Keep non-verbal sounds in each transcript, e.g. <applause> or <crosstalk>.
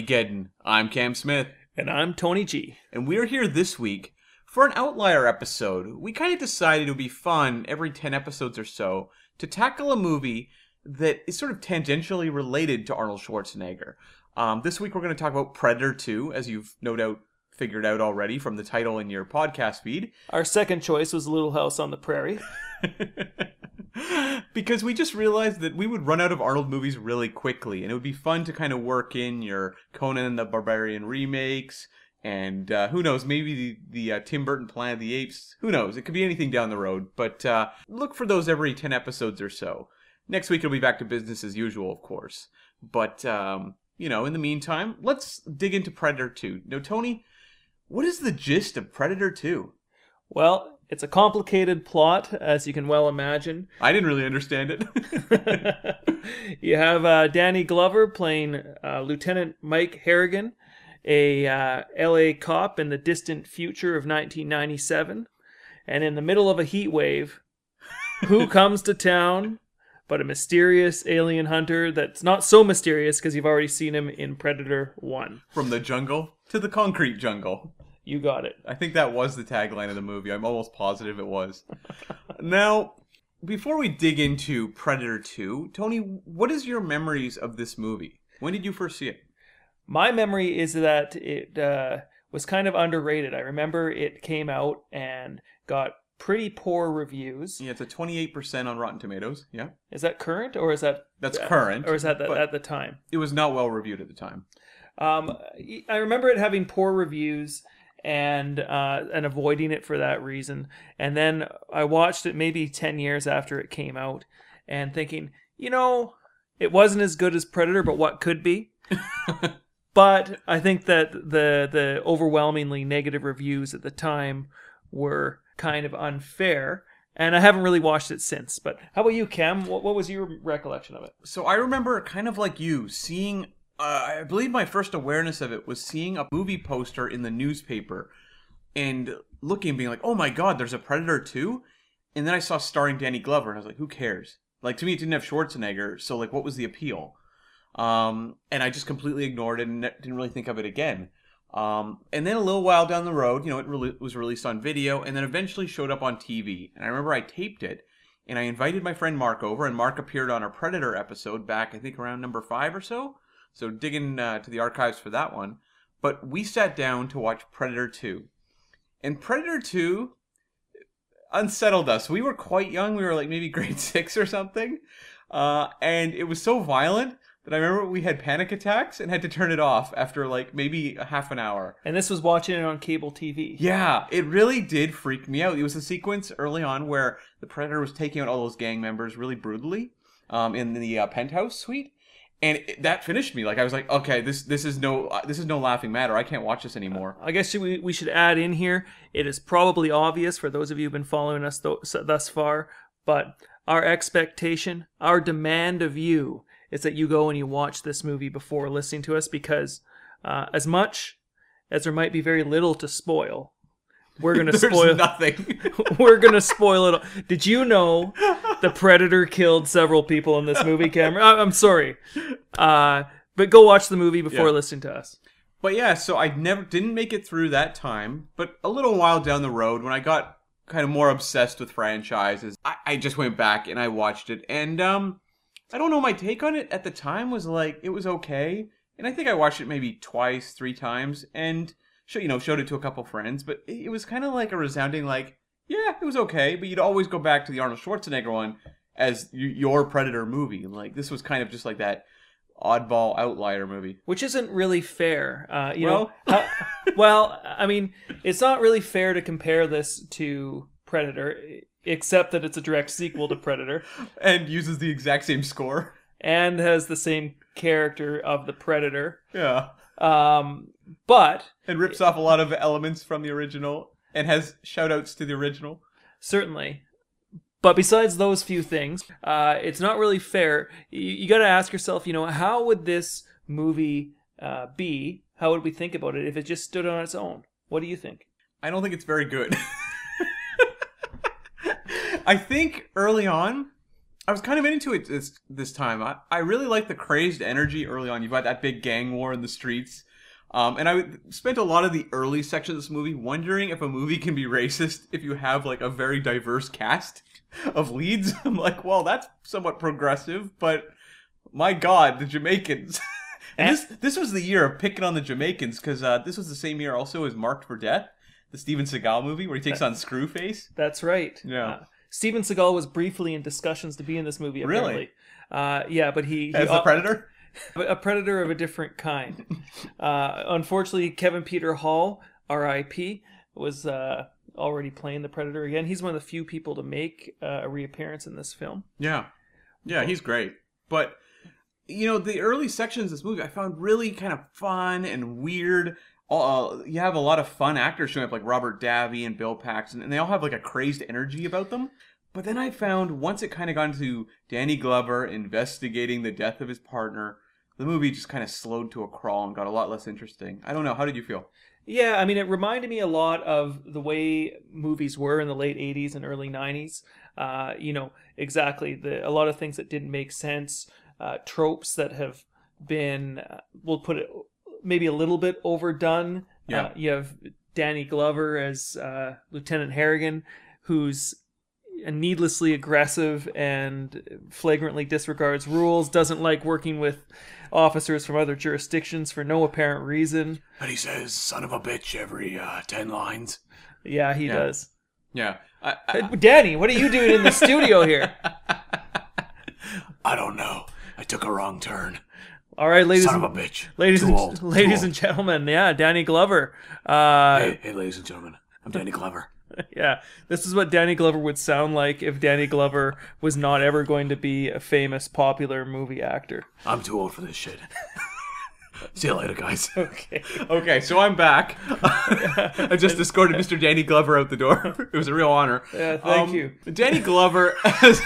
Welcome to Arnie Geddon. I'm Cam Smith, And I'm Tony G. and we're here this week for an outlier episode. We kind of decided it would be fun every 10 episodes or so to tackle a movie that is sort of tangentially related to Arnold Schwarzenegger. Um, this week we're going to talk about Predator 2, as you've no doubt figured out already from the title in your podcast feed. Our second choice was Little House on the Prairie. <laughs> <laughs> because we just realized that we would run out of Arnold movies really quickly, and it would be fun to kind of work in your Conan and the Barbarian remakes, and uh, who knows, maybe the, the uh, Tim Burton Planet of the Apes. Who knows? It could be anything down the road, but uh, look for those every 10 episodes or so. Next week it'll be back to business as usual, of course. But, um, you know, in the meantime, let's dig into Predator 2. Now, Tony, what is the gist of Predator 2? Well, it's a complicated plot, as you can well imagine. I didn't really understand it. <laughs> you have uh, Danny Glover playing uh, Lieutenant Mike Harrigan, a uh, LA cop in the distant future of 1997. And in the middle of a heat wave, who <laughs> comes to town but a mysterious alien hunter that's not so mysterious because you've already seen him in Predator 1. From the jungle to the concrete jungle. You got it. I think that was the tagline of the movie. I'm almost positive it was. <laughs> now, before we dig into Predator 2, Tony, what is your memories of this movie? When did you first see it? My memory is that it uh, was kind of underrated. I remember it came out and got pretty poor reviews. Yeah, it's a 28% on Rotten Tomatoes. Yeah. Is that current or is that That's current. or is that the, at the time? It was not well reviewed at the time. Um, I remember it having poor reviews and uh, and avoiding it for that reason. And then I watched it maybe ten years after it came out, and thinking, you know, it wasn't as good as Predator, but what could be? <laughs> but I think that the the overwhelmingly negative reviews at the time were kind of unfair. And I haven't really watched it since. But how about you, Cam? What, what was your recollection of it? So I remember kind of like you seeing uh, I believe my first awareness of it was seeing a movie poster in the newspaper and looking and being like, "Oh my god, there's a Predator 2?" And then I saw starring Danny Glover and I was like, "Who cares?" Like to me it didn't have Schwarzenegger, so like what was the appeal? Um, and I just completely ignored it and didn't really think of it again. Um, and then a little while down the road, you know, it re- was released on video and then eventually showed up on TV. And I remember I taped it and I invited my friend Mark over, and Mark appeared on a Predator episode back, I think, around number five or so. So digging uh, to the archives for that one. But we sat down to watch Predator 2. And Predator 2 unsettled us. We were quite young. We were like maybe <laughs> grade six or something. Uh, and it was so violent that I remember we had panic attacks and had to turn it off after like maybe a half an hour. And this was watching it on cable TV. Yeah, it really did freak me out. It was a sequence early on where the Predator was taking out all those gang members really brutally um, in the uh, penthouse suite. And it, that finished me. Like I was like, okay, this this is no uh, this is no laughing matter. I can't watch this anymore. I guess we, we should add in here. It is probably obvious for those of you who've been following us th- thus far, but our expectation, our demand of you, is that you go and you watch this movie before listening to us because, uh, as much as there might be very little to spoil, we're gonna spoil. nothing. <laughs> we're gonna spoil it. all. Did you know the Predator killed several people in this movie, Cameron? I- I'm sorry, uh, but go watch the movie before Yeah. listening to us. But yeah, so I never didn't make it through that time. But a little while down the road, when I got kind of more obsessed with franchises, I, I just went back and I watched it. And um, I don't know, my take on it at the time was like it was okay. And I think I watched it maybe twice, three times, and you know showed it to a couple friends. But it, it was kind of like a resounding like, yeah, it was okay. But you'd always go back to the Arnold Schwarzenegger one as y- your Predator movie. Like this was kind of just like that oddball outlier movie. which isn't really fair. Uh, you Well- know, how- <laughs> well, I mean, it's not really fair to compare this to Predator, except that it's a direct sequel to Predator <laughs> and uses the exact same score. and has the same character of the Predator. Yeah. Um, but and rips off a lot of elements from the original and has shout outs to the original. certainly. But besides those few things, uh, it's not really fair. You, you got to ask yourself, you know, how would this movie uh, be? How would we think about it if it just stood on its own? What do you think? I don't think it's very good. <laughs> I think early on, I was kind of into it this this time. I, I really like the crazed energy early on. You've got that big gang war in the streets. Um, and I spent a lot of the early section of this movie wondering if a movie can be racist if you have like a very diverse cast of leads. <laughs> I'm like, well, that's somewhat progressive, but my God, the Jamaicans. <laughs> and this this was the year of picking on the Jamaicans because uh, this was the same year also as Marked for Death, the Steven Seagal movie where he takes on Screwface. That's right. Yeah. Uh, Steven Seagal was briefly in discussions to be in this movie. Really? Apparently. Uh, yeah, but he, he As the Predator. <laughs> a predator of a different kind. <laughs> Uh, unfortunately, Kevin Peter Hall, R.I.P., was uh, already playing the predator again. He's one of the few people to make uh, a reappearance in this film. Yeah, yeah, he's great. But you know, the early sections of this movie I found really kind of fun and weird. Uh, you have a lot of fun actors showing up, like Robert Davi and Bill Paxton, and they all have like a crazed energy about them. But then I found once it kind of got into Danny Glover investigating the death of his partner, the movie just kind of slowed to a crawl and got a lot less interesting. I don't know. How did you feel? Yeah, I mean, it reminded me a lot of the way movies were in the late '80s and early '90s. Uh, you know, exactly the a lot of things that didn't make sense, uh, tropes that have been, uh, we'll put it maybe a little bit overdone. Yeah. Uh, you have Danny Glover as uh, Lieutenant Harrigan, who's needlessly aggressive and flagrantly disregards rules, doesn't like working with officers from other jurisdictions for no apparent reason. But he says "son of a bitch" every uh, ten lines. Yeah, he Yeah. does. Yeah, I, I, Uh, Danny, what are you doing in the studio here? <laughs> I don't know. I took a wrong turn. All right, ladies, Son of and, a bitch. ladies, Too and, old. Too ladies old. and gentlemen, yeah, Danny Glover. Uh, Hey, hey, ladies and gentlemen. I'm Danny Glover. <laughs> Yeah, this is what Danny Glover would sound like if Danny Glover was not ever going to be a famous, popular movie actor. I'm too old for this shit. <laughs> See you later, guys. <laughs> Okay. Okay, so I'm back. I just escorted Mr. Danny Glover out the door. It was a real honor. Yeah, thank Um, you. Danny Glover as,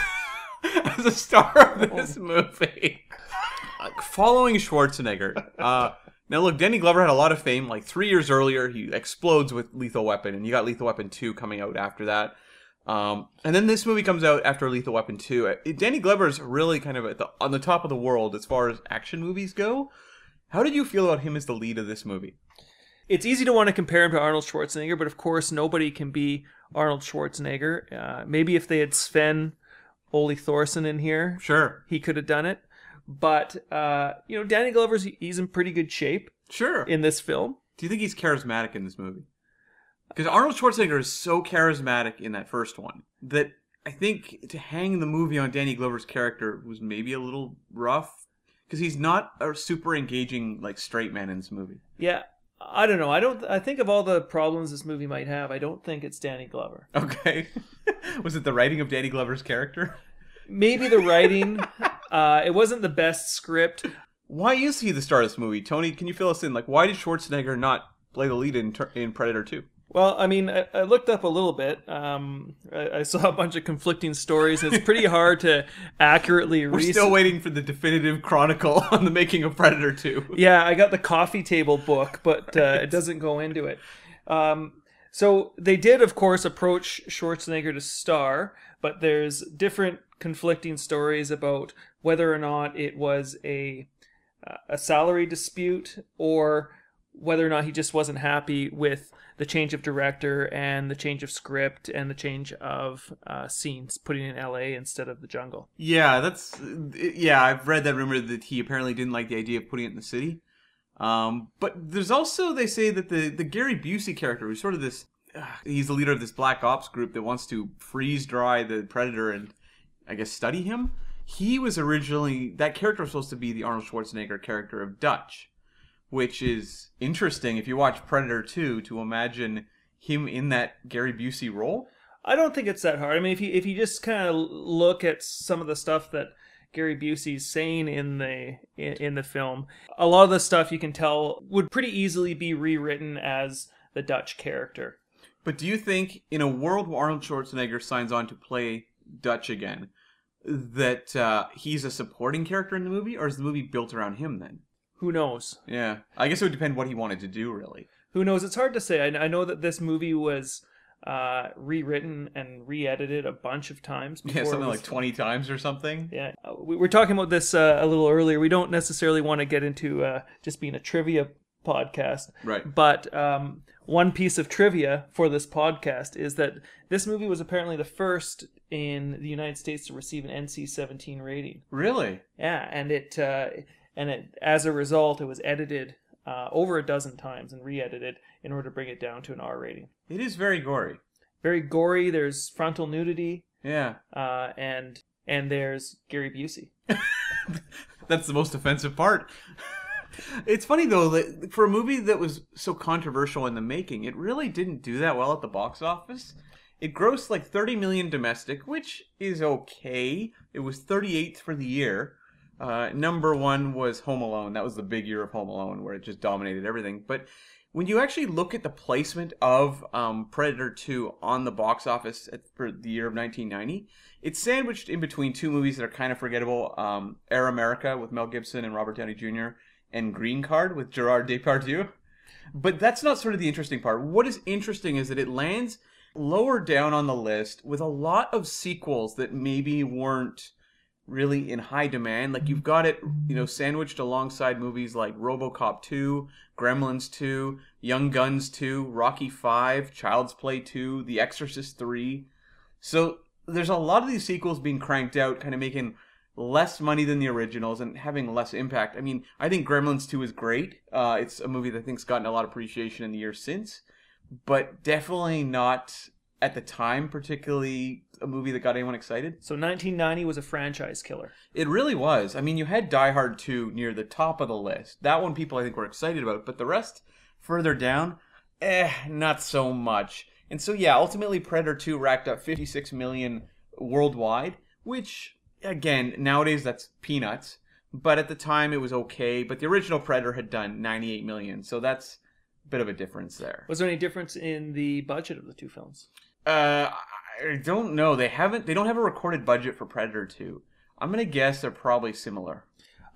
as a star of this movie. Uh, Following Schwarzenegger. Uh, now, look, Danny Glover had a lot of fame. Like three years earlier, he explodes with Lethal Weapon, and you got Lethal Weapon 2 coming out after that. Um, and then this movie comes out after Lethal Weapon 2. Uh, Danny Glover is really kind of at the, on the top of the world as far as action movies go. How did you feel about him as the lead of this movie? It's easy to want to compare him to Arnold Schwarzenegger, but of course, nobody can be Arnold Schwarzenegger. Uh, maybe if they had Sven Ole Thorsen in here, Sure. he could have done it. But uh, you know, Danny Glover's he's in pretty good shape Sure. in this film. Do you think he's charismatic in this movie? Because Arnold Schwarzenegger is so charismatic in that first one that I think to hang the movie on Danny Glover's character was maybe a little rough. Because he's not a super engaging like straight man in this movie. Yeah, I don't know. I don't. I think of all the problems this movie might have, I don't think it's Danny Glover. Okay. <laughs> was it the writing of Danny Glover's character? Maybe the writing. <laughs> uh, it wasn't the best script. Why is he the star of this movie? Tony, can you fill us in? Like, why did Schwarzenegger not play the lead in, in Predator 2? Well, I mean, I, I looked up a little bit. Um, I, I saw a bunch of conflicting stories. and It's pretty <laughs> hard to accurately We're research. still waiting for the definitive chronicle <laughs> on the making of Predator 2. Yeah, I got the coffee table book, but uh, it doesn't go into it. Um, so they did, of course, approach Schwarzenegger to star, but there's different conflicting stories about whether or not it was a uh, a salary dispute or whether or not he just wasn't happy with the change of director and the change of script and the change of uh, scenes, putting in L.A. instead of the jungle. Yeah, that's yeah. I've read that rumor that he apparently didn't like the idea of putting it in the city. Um, but there's also they say that the the Gary Busey character, who's sort of this, uh, he's the leader of this black ops group that wants to freeze dry the predator and I guess study him. He was originally that character was supposed to be the Arnold Schwarzenegger character of Dutch, which is interesting if you watch Predator 2 to imagine him in that Gary Busey role. I don't think it's that hard. I mean, if you if you just kind of look at some of the stuff that Gary Busey's saying in the in, in the film. A lot of the stuff you can tell would pretty easily be rewritten as the Dutch character. But do you think in a world where Arnold Schwarzenegger signs on to play Dutch again, that uh, he's a supporting character in the movie, or is the movie built around him then? Who knows? Yeah, I guess it would depend what he wanted to do, really. Who knows? It's hard to say. I, I know that this movie was uh, rewritten and re-edited a bunch of times. Yeah, something was- like twenty times or something. Yeah, uh, we were talking about this uh, a little earlier. We don't necessarily want to get into uh, just being a trivia podcast, Right. but um, one piece of trivia for this podcast is that this movie was apparently the first in the United States to receive an NC-17 rating. Really? Yeah, and it uh, and it as a result, it was edited uh, over a dozen times and re-edited in order to bring it down to an R rating. It is very gory. Very gory. There's frontal nudity, Yeah. uh, and and there's Gary Busey. <laughs> That's the most offensive part. <laughs> it's funny though that for a movie that was so controversial in the making, it really didn't do that well at the box office. It grossed like 30 million domestic, which is okay. It was 38th for the year. Uh, number one was Home Alone. That was the big year of Home Alone, where it just dominated everything. But when you actually look at the placement of um, Predator 2 on the box office at, for the year of 1990, it's sandwiched in between two movies that are kind of forgettable um, Air America with Mel Gibson and Robert Downey Jr., and Green Card with Gerard Depardieu. But that's not sort of the interesting part. What is interesting is that it lands lower down on the list with a lot of sequels that maybe weren't really in high demand. Like you've got it, you know, sandwiched alongside movies like RoboCop 2, Gremlins 2, Young Guns 2, Rocky 5, Child's Play 2, The Exorcist 3. So there's a lot of these sequels being cranked out, kind of making less money than the originals and having less impact. I mean, I think Gremlins 2 is great. Uh, it's a movie that I think's gotten a lot of appreciation in the years since, but definitely not at the time particularly a movie that got anyone excited. So 1990 was a franchise killer. It really was. I mean, you had Die Hard 2 near the top of the list. That one people I think were excited about, but the rest further down, eh, not so much. And so yeah, ultimately Predator 2 racked up 56 million worldwide, which again, nowadays that's peanuts, but at the time it was okay, but the original Predator had done 98 million. So that's bit of a difference there. Was there any difference in the budget of the two films? Uh, I don't know. They haven't. They don't have a recorded budget for Predator Two. I'm gonna guess they're probably similar.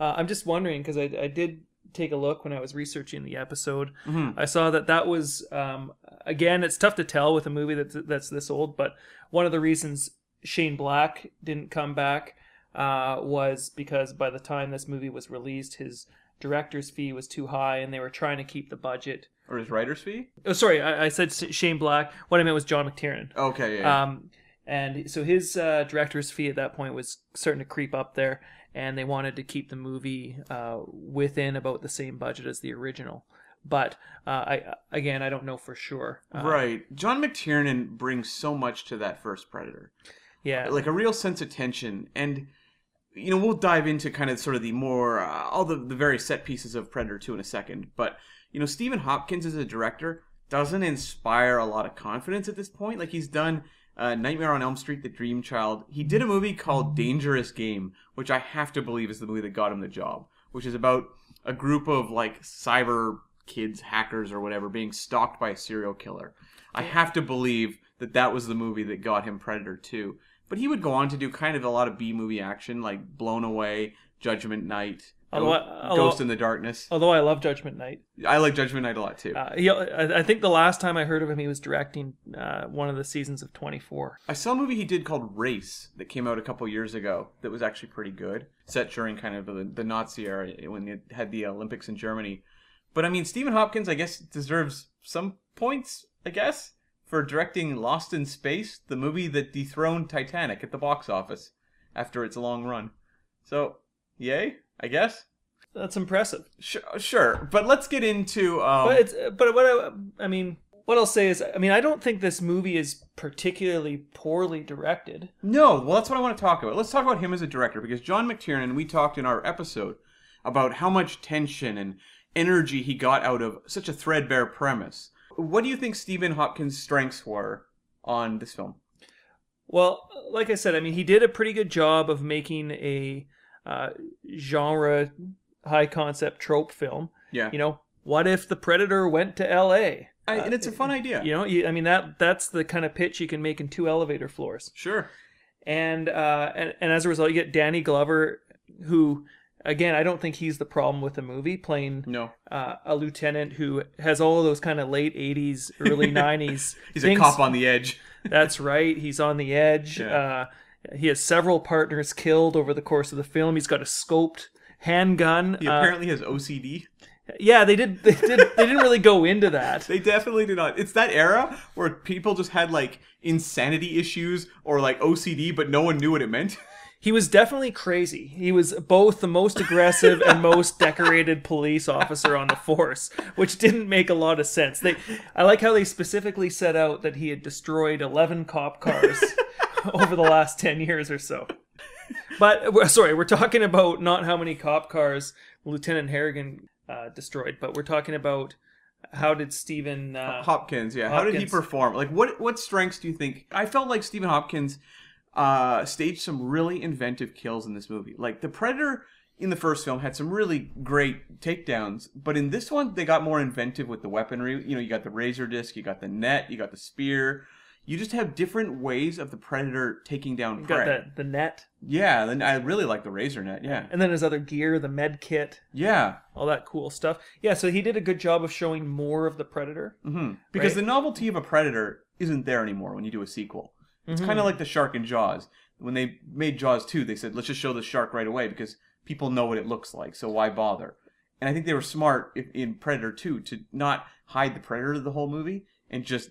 Uh, I'm just wondering because I, I did take a look when I was researching the episode. Mhm. I saw that that was um, again. It's tough to tell with a movie that's that's this old, but one of the reasons Shane Black didn't come back uh, was because by the time this movie was released, his director's fee was too high, and they were trying to keep the budget. Or his writer's fee? Oh, sorry, I, I said Shane Black. What I meant was John McTiernan. Okay, yeah. Um, and so his uh, director's fee at that point was starting to creep up there, and they wanted to keep the movie uh, within about the same budget as the original. But uh, I again, I don't know for sure. Uh, right. John McTiernan brings so much to that first Predator. Yeah. Like a real sense of tension and you know, we'll dive into kind of sort of the more uh, all the the various set pieces of Predator 2 in a second, but you know, Stephen Hopkins as a director doesn't inspire a lot of confidence at this point. Like he's done uh, Nightmare on Elm Street, The Dream Child. He did a movie called Dangerous Game, which I have to believe is the movie that got him the job, which is about a group of like cyber kids, hackers or whatever, being stalked by a serial killer. I have to believe that that was the movie that got him Predator 2. But he would go on to do kind of a lot of B movie action, like Blown Away, Judgment Night, Although I- although- Ghost in the Darkness. Although I love Judgment Night, I like Judgment Night a lot too. uh, he, I think the last time I heard of him, he was directing uh, one of the seasons of 24. I saw a movie he did called Race that came out a couple years ago that was actually pretty good, set during kind of the, the Nazi era when it had the Olympics in Germany. But I mean, Stephen Hopkins, I guess, deserves some points, I guess, for directing Lost in Space, the movie that dethroned Titanic at the box office after its long run. So, yay, I guess. That's impressive. Sure, sure. but let's get into. Um, but it's but what I, I mean, what I'll say is, I mean, I don't think this movie is particularly poorly directed. No, well, that's what I want to talk about. Let's talk about him as a director because John McTiernan, we talked in our episode about how much tension and energy he got out of such a threadbare premise. What do you think Stephen Hopkins' strengths were on this film? Well, like I said, I mean, he did a pretty good job of making a uh, genre high concept trope film. Yeah. You know, what if the Predator went to L.A.? I, and it's a fun idea. You know, you, I mean that that's the kind of pitch you can make in two elevator floors. Sure. And uh, and and as a result, you get Danny Glover, who again I don't think he's the problem with the movie, playing No. uh, a lieutenant who has all of those kind of late '80s, early <laughs> '90s. He's things. a cop on the edge. That's right. He's on the edge. Yeah. He has several partners killed over the course of the film. He's got a scoped handgun. He Uh, apparently has OCD. yeah, they did. They did. They didn't really go into that. <laughs> They definitely did not. It's that era where people just had like insanity issues or like OCD, but no one knew what it meant. <laughs> He was definitely crazy. He was both the most aggressive and most decorated police officer on the force, which didn't make a lot of sense. They, I like how they specifically set out that he had destroyed 11 cop cars <laughs> <laughs> over the last 10 years or so. But sorry, we're talking about not how many cop cars Lieutenant Harrigan uh, destroyed, but we're talking about how did Stephen uh, Hopkins, yeah. How did he perform? Like, what what strengths do you think? I felt like Stephen Hopkins uh, staged some really inventive kills in this movie. Like the Predator in the first film had some really great takedowns, but in this one they got more inventive with the weaponry. You know, you got the razor disc, you got the net, you got the spear. You just have different ways of the Predator taking down prey. got the, the net, Yeah, then I really like the razor net. Yeah, and then his other gear, the med kit. yeah. all that cool stuff. Yeah, so he did a good job of showing more of the Predator. hmm Because Right. the novelty of a predator isn't there anymore when you do a sequel. It's kind of like the shark in Jaws. When they made Jaws 2, they said, let's just show the shark right away because people know what it looks like, so why bother? And I think they were smart in Predator 2 to not hide the predator the whole movie and just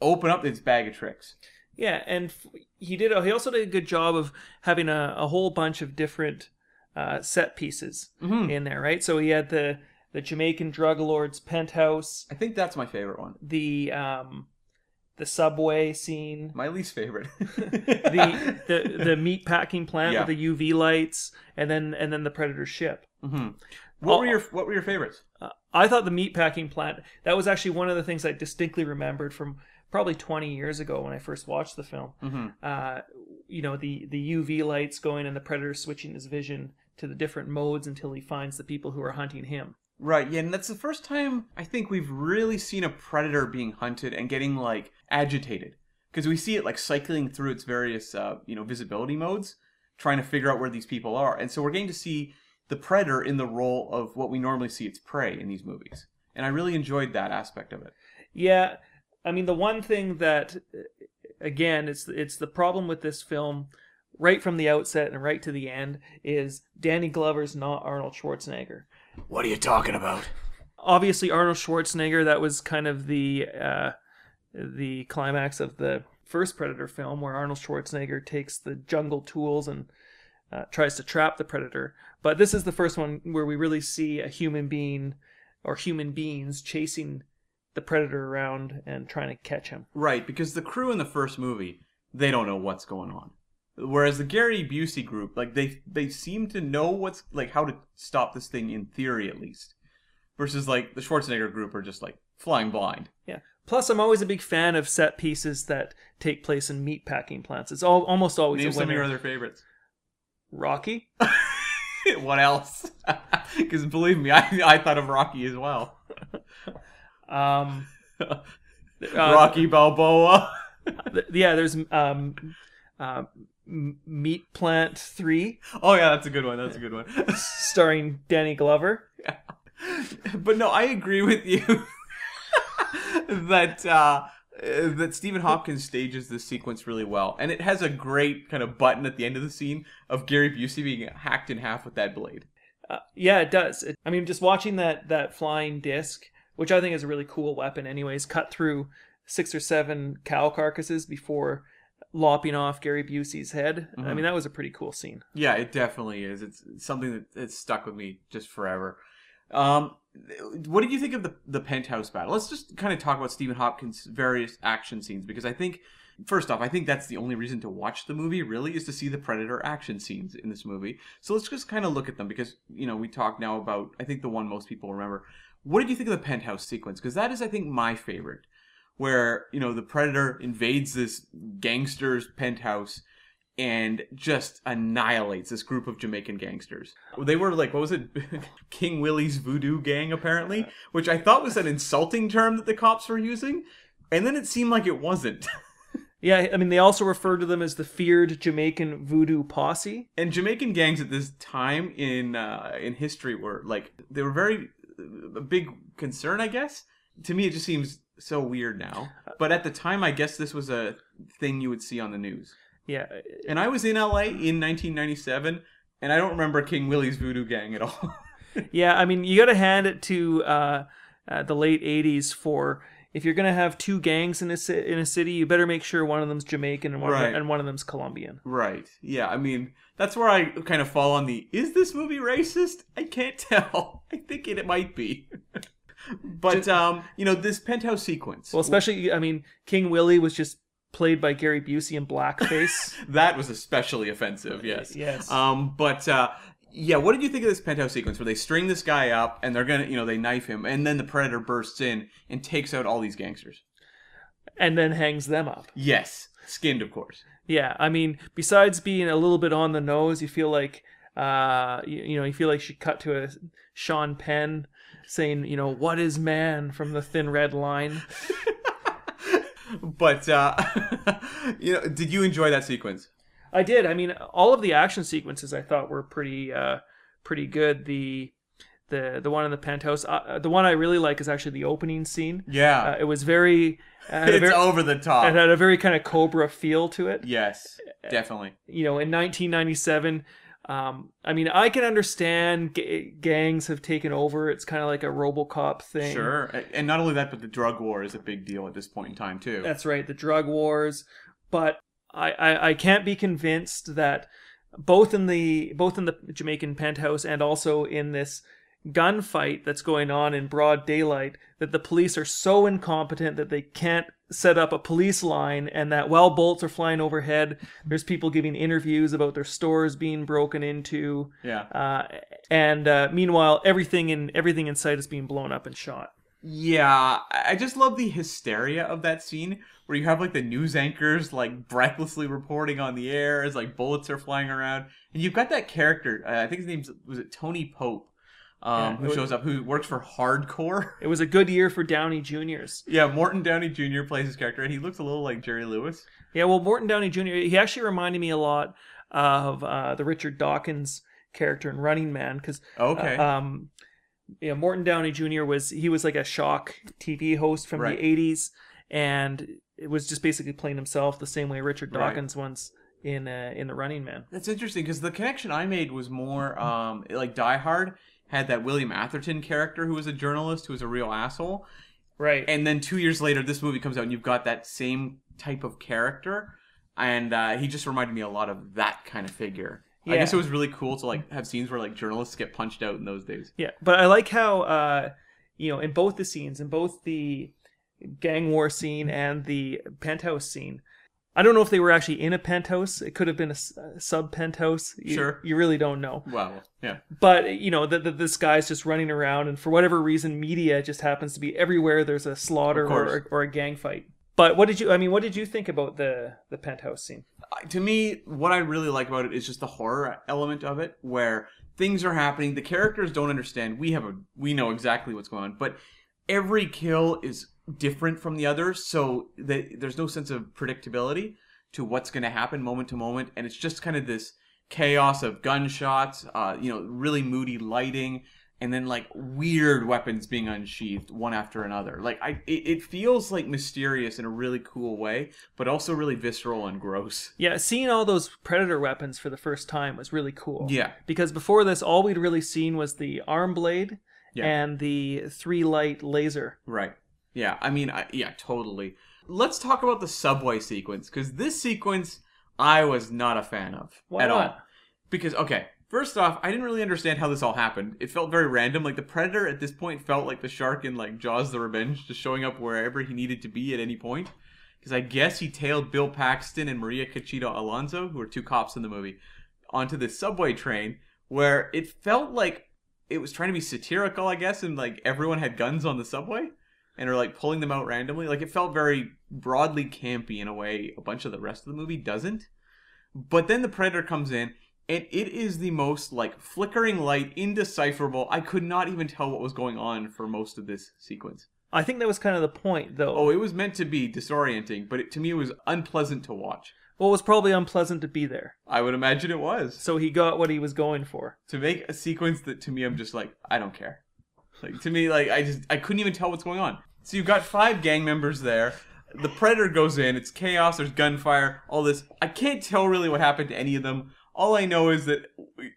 open up its bag of tricks. Yeah, and he did. He also did a good job of having a, a whole bunch of different uh, set pieces Mhm. in there, right? So he had the the Jamaican drug lord's penthouse, I think that's my favorite one. the um, the subway scene, My least favorite. <laughs> <laughs> the the the meat packing plant Yeah. with the UV lights, and then and then the Predator ship. Mhm. What were your What were your favorites? Uh, I thought the meat packing plant that was actually one of the things I distinctly remembered from probably 20 years ago when I first watched the film. Mhm. Uh, you know, the the UV lights going and the predator switching his vision to the different modes until he finds the people who are hunting him. Right, yeah, and that's the first time I think we've really seen a predator being hunted and getting like agitated because we see it like cycling through its various uh, you know visibility modes, trying to figure out where these people are, and so we're getting to see the predator in the role of what we normally see its prey in these movies, and I really enjoyed that aspect of it. Yeah, I mean the one thing that uh, again it's it's the problem with this film right from the outset and right to the end is Danny Glover's not Arnold Schwarzenegger. What are you talking about? obviously Arnold Schwarzenegger. That was kind of the uh, the climax of the first Predator film, where Arnold Schwarzenegger takes the jungle tools and uh, tries to trap the predator. But this is the first one where we really see a human being or human beings chasing the predator around and trying to catch him. Right, because the crew in the first movie, they don't know what's going on. Whereas the Gary Busey group, like they they seem to know what's like how to stop this thing in theory at least. Versus like the Schwarzenegger group are just like flying blind. Yeah. Plus, I'm always a big fan of set pieces that take place in meat packing plants. It's all almost always Name a some of your other favorites. Rocky. <laughs> what else? <laughs> Because believe me, I I thought of Rocky as well. <laughs> Um, <laughs> uh, Rocky Balboa. <laughs> th- yeah, there's um, uh, Meat Plant Three, Oh yeah, that's a good one. That's a good one. <laughs> starring Danny Glover. Yeah. but no, I agree with you that uh, uh, that Stephen Hopkins stages this sequence really well, and it has a great kind of button at the end of the scene of Gary Busey being hacked in half with that blade. Uh, yeah, it does. It, I mean, just watching that that flying disc, which I think is a really cool weapon, anyways, cut through six or seven cow carcasses before lopping off Gary Busey's head. I Mhm. mean, that was a pretty cool scene. Yeah, it definitely is. It's something that it's stuck with me just forever. Um, what did you think of the the penthouse battle? Let's just kind of talk about Stephen Hopkins' various action scenes because I think, first off, I think that's the only reason to watch the movie. Really, is to see the Predator action scenes in this movie. So let's just kind of look at them because you know we talk now about I think the one most people remember. What did you think of the penthouse sequence? Because that is, I think, my favorite, where you know the Predator invades this gangster's penthouse and just annihilates this group of Jamaican gangsters. They were like, what was it? <laughs> King Willie's voodoo gang, apparently, which I thought was an insulting term that the cops were using. And then it seemed like it wasn't. <laughs> Yeah, I mean, they also refer to them as the feared Jamaican voodoo posse. and Jamaican gangs at this time in uh, in history were like they were very a big concern, I guess. To me, it just seems so weird now. But at the time, I guess this was a thing you would see on the news. Yeah, And I was in LA in 1997, and I don't remember King Willie's Voodoo Gang at all. <laughs> yeah. I mean, you got to hand it to uh, uh, the late '80s for if you're gonna have two gangs in a in a city, you better make sure one of them's Jamaican and one Right. and one of them's Colombian. right? Yeah. I mean, that's where I kind of fall on the. Is this movie racist? I can't <laughs> tell. I think it, it might be. <laughs> but um, you know, this penthouse sequence. Well, especially, I mean, King Willie was just played by Gary Busey in blackface. <laughs> That was especially offensive, yes. Yes. Um, but uh, yeah, what did you think of this penthouse sequence where they string this guy up and they're gonna, you know, they knife him, and then the predator bursts in and takes out all these gangsters? and then hangs them up. Yes, skinned, of course. Yeah, I mean, besides being a little bit on the nose, you feel like, uh, you, you know, you feel like she cut to a Sean Penn saying, you know, what is man from the thin red line. <laughs> But uh, <laughs> you know, did you enjoy that sequence? I did. I mean, all of the action sequences I thought were pretty, uh, pretty good. The, the, the one in the penthouse. Uh, the one I really like is actually the opening scene. Yeah, Uh, it was very, it's very, over the top. it had a very kind of Cobra feel to it. yes, definitely. you know, in 1997. Um, I mean, I can understand ga- gangs have taken over. It's kind of like a RoboCop thing. Sure, and not only that, but the drug war is a big deal at this point in time too. That's right, the drug wars. But I, I, I can't be convinced that both in the both in the Jamaican penthouse and also in this gunfight that's going on in broad daylight that the police are so incompetent that they can't set up a police line and that while bolts are flying overhead there's people giving interviews about their stores being broken into yeah. uh, and uh, meanwhile everything in everything in sight is being blown up and shot Yeah, I just love the hysteria of that scene where you have like the news anchors like breathlessly reporting on the air as like bullets are flying around, and you've got that character. Uh, I think his name's was it Tony Pope, um, Yeah, who was- shows up, who works for Hardcore. <laughs> it was a good year for downey juniors yeah, Morton Downey Jr. plays his character, and he looks a little like Jerry Lewis. Yeah, well, Morton Downey Jr. He actually reminded me a lot of uh, the Richard Dawkins character in Running Man because Okay, um, yeah, Morton Downey Jr. was he was like a shock TV host from Right. the '80s, and it was just basically playing himself the same way Richard Right. Dawkins once in uh, in the Running Man. that's interesting because the connection I made was more um, like Die Hard had that William Atherton character who was a journalist who was a real asshole. Right. and then two years later this movie comes out and you've got that same type of character and uh, he just reminded me a lot of that kind of figure i guess it was really cool to like have scenes where like journalists get punched out in those days Yeah, but I like how uh, you know in both the scenes, in both the gang war scene and the penthouse scene. I don't know if they were actually in a penthouse. It could have been a, sub penthouse. You, Sure. you really don't know. wow yeah But you know, the, this guy's just running around, and for whatever reason, media just happens to be everywhere. There's a slaughter or, or a gang fight. But what did you? I mean, what did you think about the the penthouse scene? To me what i really like about it is just the horror element of it where things are happening the characters don't understand we have a we know exactly what's going on but every kill is different from the others so they, there's no sense of predictability to what's going to happen moment to moment and it's just kind of this chaos of gunshots uh, you know really moody lighting and then like weird weapons being unsheathed one after another like i it, it feels like mysterious in a really cool way but also really visceral and gross Yeah, seeing all those predator weapons for the first time was really cool. yeah because before this, all we'd really seen was the arm blade Yeah. and the three light laser. Right. Yeah. I mean, I, yeah, totally. Let's talk about the subway sequence because this sequence I was not a fan of Why at not? all. Because okay, first off, I didn't really understand how this all happened. It felt very random. Like the predator at this point felt like the shark in like Jaws: The Revenge, just showing up wherever he needed to be at any point. Because I guess he tailed Bill Paxton and Maria Conchita Alonso, who are two cops in the movie, onto this subway train where it felt like it was trying to be satirical, I guess, and like everyone had guns on the subway and are like pulling them out randomly. Like it felt very broadly campy in a way a bunch of the rest of the movie doesn't. But then the Predator comes in, and it is the most like flickering light, indecipherable. I could not even tell what was going on for most of this sequence. I think that was kind of the point, though. Oh, it was meant to be disorienting, but it, to me, it was unpleasant to watch. Well, it was probably unpleasant to be there. I would imagine it was So he got what he was going for. to make a sequence that to me, I'm just like, I don't care. Like to me, like I just I couldn't even tell what's going on. So you've got five gang members there. The predator goes in. It's chaos. There's gunfire. All this. I can't tell really what happened to any of them. All I know is that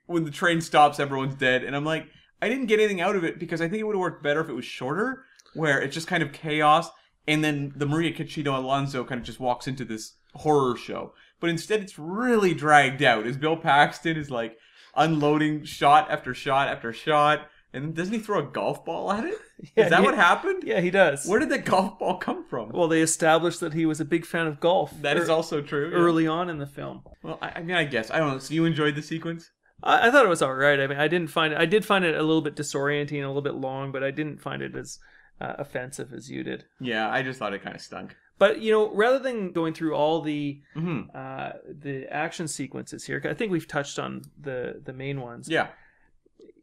when the train stops, everyone's dead. And I'm like, I didn't get anything out of it because I think it would have worked better if it was shorter, where it's just kind of chaos, and then the Maria Conchita Alonso kind of just walks into this horror show. But instead, it's really dragged out. As Bill Paxton is like unloading shot after shot after shot, and doesn't he throw a golf ball at it? <laughs> Is Yeah, that he- what happened? Yeah, he does. Where did that golf ball come from? well, they established that he was a big fan of golf. that is ear- also true. yeah. early on in the film. Well, I, I mean, I guess I don't know. So you enjoyed the sequence? I, I thought it was all right. I mean, I didn't find it. I did find it a little bit disorienting, a little bit long, but I didn't find it as uh, offensive as you did. Yeah, I just thought it kind of stunk. But you know, rather than going through all the hmm uh, the action sequences here, I think we've touched on the the main ones. Yeah.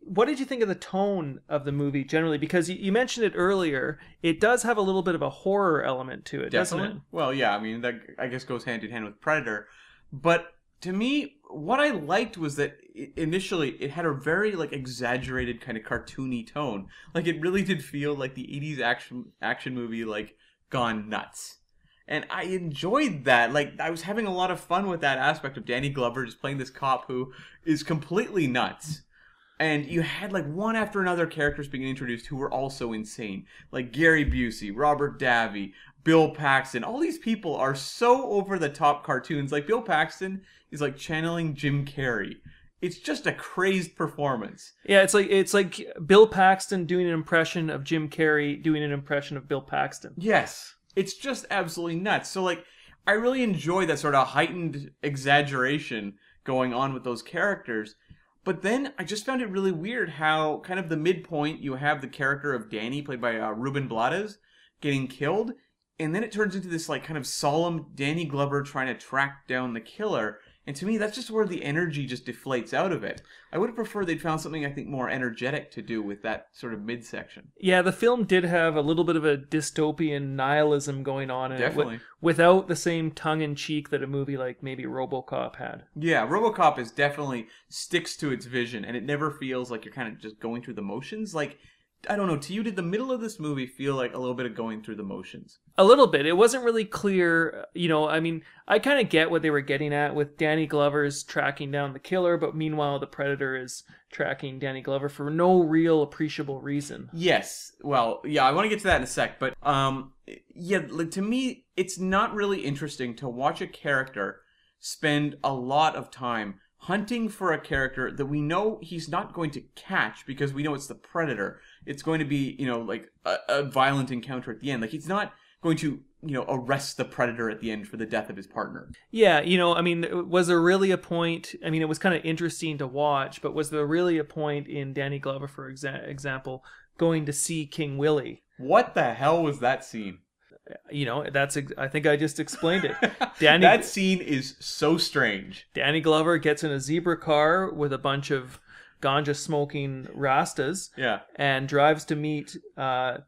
What did you think of the tone of the movie generally? Because you, mentioned it earlier, it does have a little bit of a horror element to it, doesn't Definitely. it? Well, yeah. I mean, that I guess goes hand in hand with Predator. But to me, what I liked was that initially it had a very like exaggerated kind of cartoony tone. Like it really did feel like the '80s action action movie, like gone nuts. And I enjoyed that. Like I was having a lot of fun with that aspect of Danny Glover just playing this cop who is completely nuts. And you had like one after another characters being introduced who were also insane. Like Gary Busey, Robert Davi, Bill Paxton. All these people are so over the top cartoons. Like Bill Paxton is like channeling Jim Carrey. It's just a crazed performance. Yeah, it's like it's like Bill Paxton doing an impression of Jim Carrey doing an impression of Bill Paxton. Yes. It's just absolutely nuts. So like I really enjoy that sort of heightened exaggeration going on with those characters. But then I just found it really weird how kind of the midpoint you have the character of Danny played by uh, Ruben Blades getting killed and then it turns into this like kind of solemn Danny Glover trying to track down the killer. And to me, that's just where the energy just deflates out of it. I would have preferred they'd found something I think more energetic to do with that sort of midsection. Yeah, the film did have a little bit of a dystopian nihilism going on in it, without the same tongue in cheek that a movie like maybe RoboCop had. Yeah, RoboCop is definitely sticks to its vision, and it never feels like you're kind of just going through the motions. Like, I don't know, to you, did the middle of this movie feel like a little bit of going through the motions? A little bit. It wasn't really clear. You know, I mean, I kind of get what they were getting at with Danny Glover's tracking down the killer, but meanwhile, the Predator is tracking Danny Glover for no real appreciable reason. Yes. Well, yeah, I want to get to that in a sec, but um, yeah, like to me, it's not really interesting to watch a character spend a lot of time hunting for a character that we know he's not going to catch because we know it's the predator. It's going to be, you know, like a, a violent encounter at the end. Like he's not going to, you know, arrest the predator at the end for the death of his partner. Yeah, you know, I mean, was there really a point? I mean, it was kind of interesting to watch, but was there really a point in Danny Glover, for exa- example, going to see King Willie? What the hell was that scene? You know, that's I think I just explained it. <laughs> Danny that scene is so strange. Danny Glover gets in a zebra car with a bunch of ganja smoking rastas Yeah. and drives to meet uh,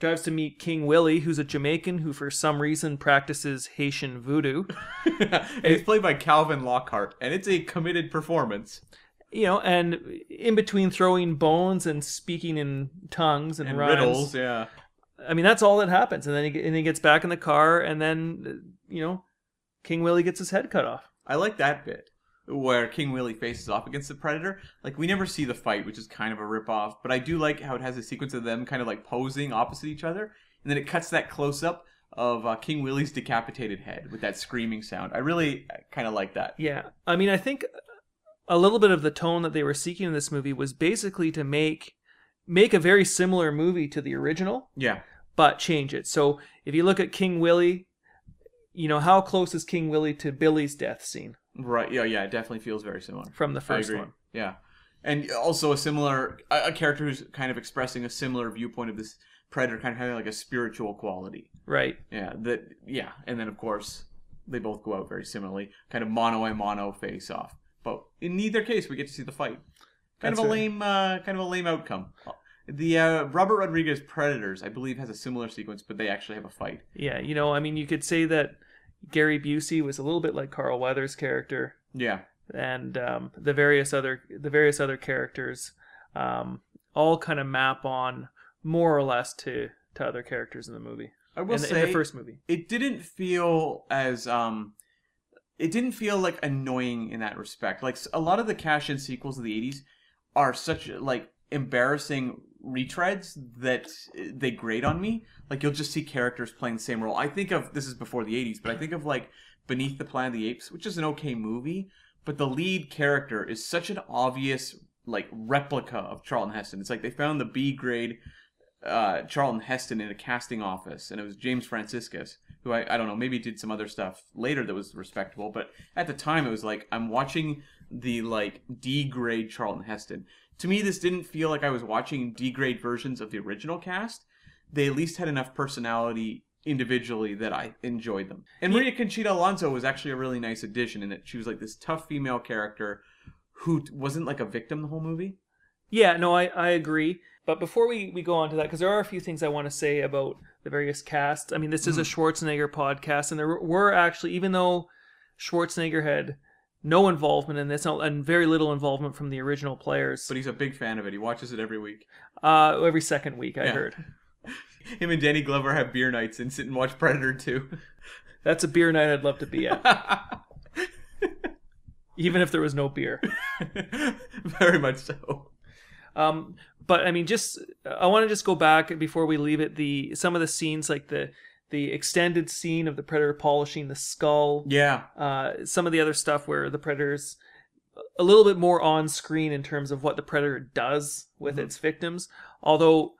drives to meet King Willie, who's a Jamaican who for some reason practices Haitian voodoo. <laughs> and he's played by Calvin Lockhart, and it's a committed performance. You know, and in between throwing bones and speaking in tongues and, And rhymes, riddles, yeah. I mean, that's all that happens, and then he and he gets back in the car, and then uh, you know, King Willie gets his head cut off. I like that bit where King Willie faces off against the Predator. Like we never see the fight, which is kind of a rip off, but I do like how it has a sequence of them kind of like posing opposite each other, and then it cuts that close up of uh, King Willie's decapitated head with that screaming sound. I really kind of like that. Yeah, I mean, I think a little bit of the tone that they were seeking in this movie was basically to make make a very similar movie to the original, Yeah. But change it. So if you look at King Willie, you know how close is King Willie to Billy's death scene Right. Yeah. Yeah. It definitely feels very similar. from the first one? Yeah, and also a similar a, character who's kind of expressing a similar viewpoint of this predator, kind of having like a spiritual quality. Right. Yeah, that yeah, and then of course they both go out very similarly, kind of mono a mono face off. But in neither case, we get to see the fight. Kind That's of a right. lame, uh, kind of a lame outcome. The uh, Robert Rodriguez Predators, I believe, has a similar sequence, but they actually have a fight. Yeah, you know, I mean, you could say that Gary Busey was a little bit like Carl Weathers' character, Yeah, and um, the various other the various other characters um, all kind of map on more or less to to other characters in the movie. I will in, the, say in the first movie. it didn't feel as um it didn't feel like annoying in that respect like a lot of the cash in sequels of the 80s are such like embarrassing retreads that they grade on me. Like you'll just see characters playing the same role. I think of this is before the 80s but i think of like beneath the planet of the apes which is an okay movie but the lead character is such an obvious like replica of charlton heston. It's like they found the b grade uh, Charlton Heston in a casting office, and it was James Franciscus, who I, I don't know, maybe did some other stuff later that was respectable, but at the time it was like I'm watching the like D grade Charlton Heston. To me, this didn't feel like I was watching D grade versions of the original cast. They at least had enough personality individually that I enjoyed them. And Maria Conchita Alonso was actually a really nice addition in that she was like this tough female character who wasn't like a victim the whole movie. Yeah, no, I, I agree. But before we, we go on to that, because there are a few things I want to say about the various casts. I mean, this is a hmm. Schwarzenegger podcast, and there were actually, even though Schwarzenegger had no involvement in this and very little involvement from the original players, But he's a big fan of it. He watches it every week. uh, every second week, I Yeah. heard. <laughs> Him and Danny Glover have beer nights and sit and watch Predator 2. That's a beer night I'd love to be at, <laughs> even if there was no beer. <laughs> Very much so. Um, but I mean, just I want to just go back before we leave it. The some of the scenes, like the the extended scene of the predator polishing the skull. Yeah. Uh, some of the other stuff where the predator's a little bit more on screen in terms of what the predator does with Mhm. its victims. Although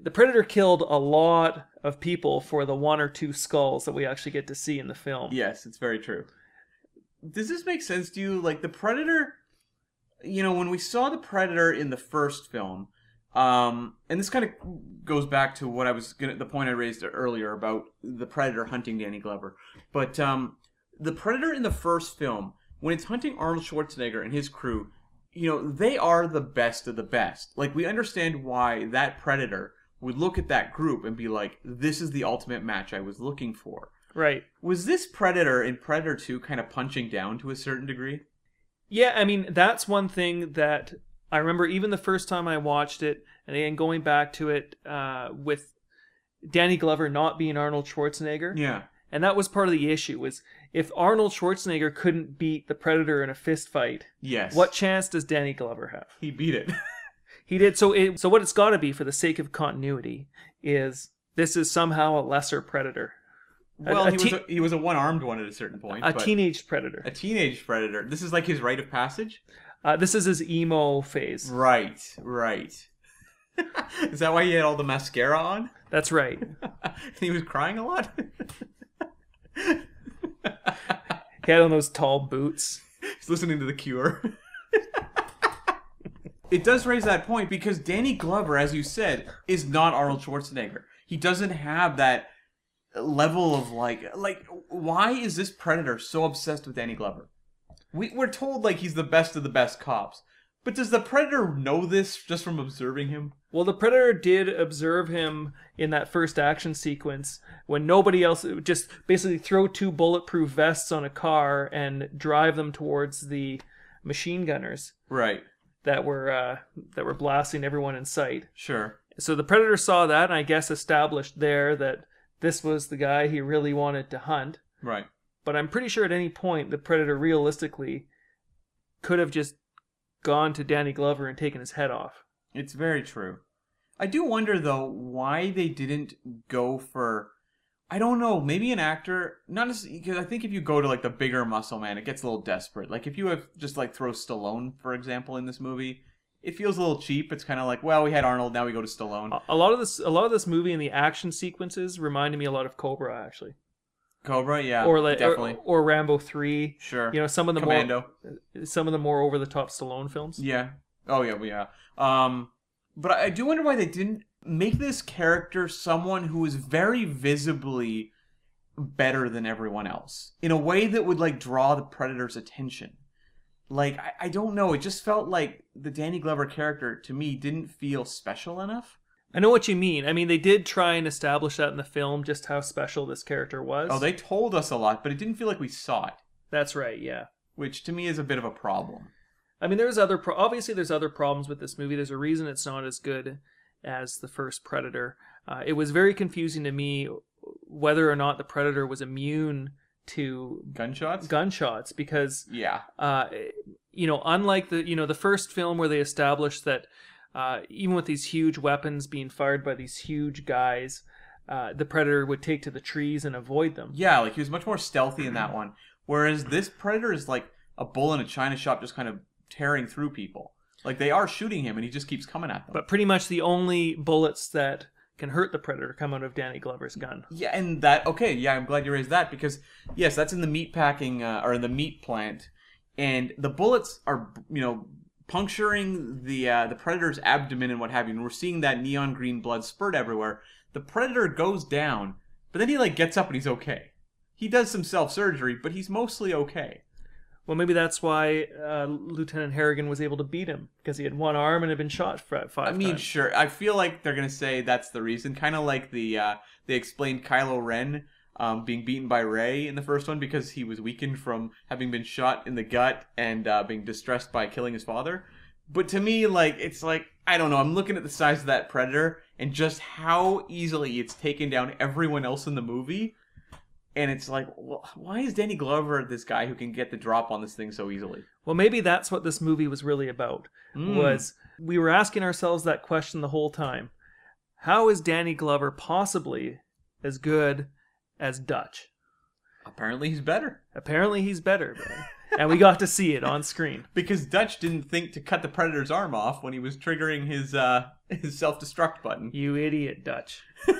the predator killed a lot of people for the one or two skulls that we actually get to see in the film. Yes, it's very true. Does this make sense to you? Like the Predator, you know, when we saw the Predator in the first film, um, and this kind of goes back to what I was gonna, the point I raised earlier about the Predator hunting Danny Glover. But um, the Predator in the first film, when it's hunting Arnold Schwarzenegger and his crew, you know, they are the best of the best. Like we understand why that Predator would look at that group and be like, "This is the ultimate match I was looking for." Right. Was this Predator in Predator 2 kind of punching down to a certain degree? Yeah, I mean, that's one thing that I remember even the first time I watched it, and again going back to it uh, with Danny Glover not being Arnold Schwarzenegger. Yeah. And that was part of the issue was if Arnold Schwarzenegger couldn't beat the Predator in a fist fight, Yes. what chance does Danny Glover have? He beat it. <laughs> He did so it, so what it's got to be for the sake of continuity is this is somehow a lesser Predator. Well, a he, te- was a, he was a one-armed one at a certain point. A teenage Predator. a teenage Predator. This is like his rite of passage? Uh, this is his emo phase. Right, right. <laughs> is that why he had all the mascara on? <laughs> That's right. he was crying a lot? He had on those tall boots. He's listening to The Cure. <laughs> it does raise that point because Danny Glover, as you said, is not Arnold Schwarzenegger. He doesn't have that level of like, like, why is this Predator so obsessed with Danny Glover? We, we're told like he's the best of the best cops, but does the Predator know this just from observing him? Well, the Predator did observe him in that first action sequence when nobody else just basically throw two bulletproof vests on a car and drive them towards the machine gunners Right. that were uh, that were blasting everyone in sight. Sure. So the Predator saw that and I guess established there that this was the guy he really wanted to hunt. Right. But I'm pretty sure at any point the Predator realistically could have just gone to Danny Glover and taken his head off. It's very true. I do wonder though why they didn't go for I don't know, maybe an actor not because I think if you go to like the bigger muscle man, it gets a little desperate. Like if you have just like throw Stallone, for example, in this movie, it feels a little cheap. It's kind of like, well, we had Arnold, now we go to Stallone. A- A lot of this, a lot of this movie and the action sequences reminded me a lot of Cobra, actually, Cobra, yeah, or like, definitely, or Rambo Three. sure. You know, some of the Commando, more, some of the more over the top Stallone films. yeah. Oh yeah, well, yeah. Um, but I I do wonder why they didn't make this character someone who is very visibly better than everyone else in a way that would like draw the predator's attention. Like I, I don't know, it just felt like the Danny Glover character to me didn't feel special enough. I know what you mean. I mean, they did try and establish that in the film, just how special this character was. Oh, they told us a lot, but it didn't feel like we saw it, That's right. Yeah. which to me is a bit of a problem. I mean, there's other pro- obviously there's other problems with this movie. There's a reason it's not as good as the first Predator. Uh, it was very confusing to me whether or not the Predator was immune to Gunshots? gunshots because yeah. uh, you know, unlike the you know the first film where they established that uh, even with these huge weapons being fired by these huge guys, uh, the predator would take to the trees and avoid them. Yeah, like he was much more stealthy in that one. Whereas this predator is like a bull in a china shop just kind of tearing through people. Like they are shooting him and he just keeps coming at them. But pretty much the only bullets that can hurt the predator come out of Danny Glover's gun. Yeah, and that okay, yeah, I'm glad you raised that because yes, that's in the meat packing uh, or in the meat plant, and the bullets are you know puncturing the uh, the predator's abdomen and what have you. And we're seeing that neon green blood spurt everywhere. The predator goes down, but then he like gets up and he's okay. He does some self surgery, but he's mostly okay. Well, maybe that's why uh, Lieutenant Harrigan was able to beat him because he had one arm and had been shot five I mean, times. sure. I feel like they're gonna say that's the reason. Kind of like the uh, they explained Kylo Ren um, being beaten by Rey in the first one because he was weakened from having been shot in the gut and uh, being distressed by killing his father. But to me, like it's like I don't know. I'm looking at the size of that predator and just how easily it's taken down everyone else in the movie. And it's like, why is Danny Glover this guy who can get the drop on this thing so easily? Well, maybe that's what this movie was really about. Mm. Was we were asking ourselves that question the whole time. How is Danny Glover possibly as good as Dutch? Apparently, he's better. Apparently he's better. and we got to see it on screen. <laughs> Because Dutch didn't think to cut the predator's arm off when he was triggering his uh, his self destruct button. You idiot, Dutch. <laughs>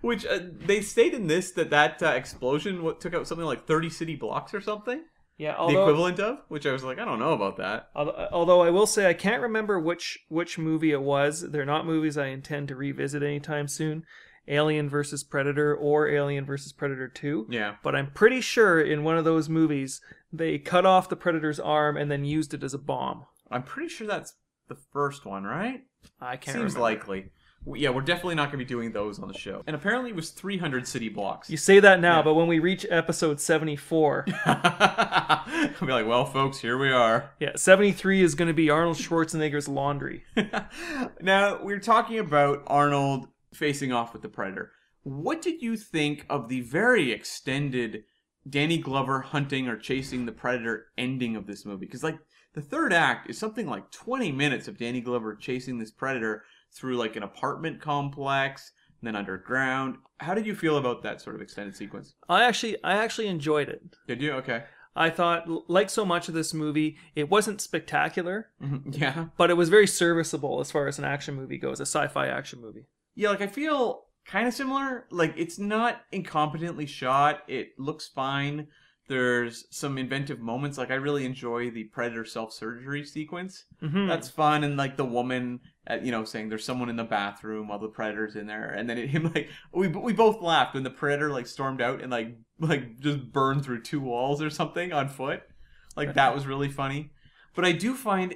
Which uh, they state in this that that uh, explosion what took out something like thirty city blocks or something. Yeah, the equivalent of, which I was like, I don't know about that. although although I will say I can't remember which which movie it was. They're not movies I intend to revisit anytime soon. Alien versus Predator or Alien versus Predator 2. Yeah, But I'm pretty sure in one of those movies they cut off the Predator's arm and then used it as a bomb. I'm pretty sure that's the first one, right? I can't Seems remember. likely. Yeah, we're definitely not going to be doing those on the show. And apparently, it was 300 city blocks. You say that now, Yeah. but when we reach episode 74, <laughs> I'll be like, well, folks, here we are. yeah, 73 is going to be Arnold Schwarzenegger's laundry. <laughs> now we're talking about Arnold facing off with the Predator. What did you think of the very extended Danny Glover hunting or chasing the Predator ending of this movie? Because like the third act is something like 20 minutes of Danny Glover chasing this Predator through like an apartment complex and then underground. How did you feel about that sort of extended sequence? I actually I actually enjoyed it. Did you? Okay. I thought like so much of this movie, it wasn't spectacular, Mhm. <laughs> Yeah. but it was very serviceable as far as an action movie goes, a sci-fi action movie. Yeah, like I feel kind of similar. Like it's not incompetently shot. It looks fine. There's some inventive moments. Like I really enjoy the Predator self surgery sequence. Mhm. That's fun. And like the woman, uh, you know, saying there's someone in the bathroom while the Predator's in there, and then it, <laughs> him like we we both laughed when the Predator like stormed out and like like just burned through two walls or something on foot. Like that was really funny. But I do find,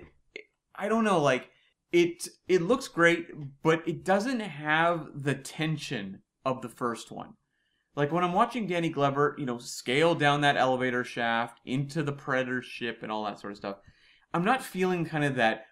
I don't know, like it it looks great, but it doesn't have the tension of the first one. Like when I'm watching Danny Glover, you know, scale down that elevator shaft into the Predator ship and all that sort of stuff, I'm not feeling kind of that,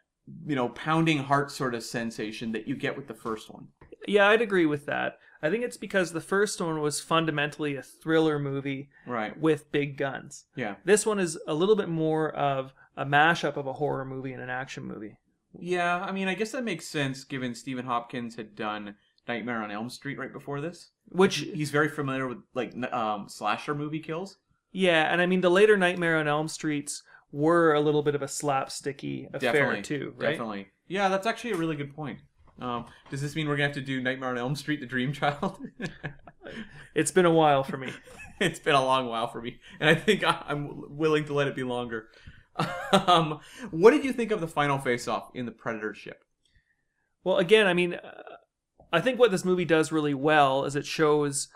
you know, pounding heart sort of sensation that you get with the first one. Yeah, I'd agree with that. I think it's because the first one was fundamentally a thriller movie Right. with big guns. Yeah. This one is a little bit more of a mashup of a horror movie and an action movie. Yeah, I mean, I guess that makes sense given Stephen Hopkins had done Nightmare on Elm Street right before this. Which He's very familiar with like um, slasher movie kills. yeah, and I mean the later Nightmare on Elm Streets were a little bit of a slapsticky affair Definitely, too, right? Definitely. Yeah, that's actually a really good point. Um, does this mean we're gonna have to do Nightmare on Elm Street: The Dream Child? <laughs> It's been a while for me. it's been a long while for me, and I think I'm willing to let it be longer. <laughs> Um, what did you think of the final face-off in the Predator ship? Well, again, I mean, uh, I think what this movie does really well is it shows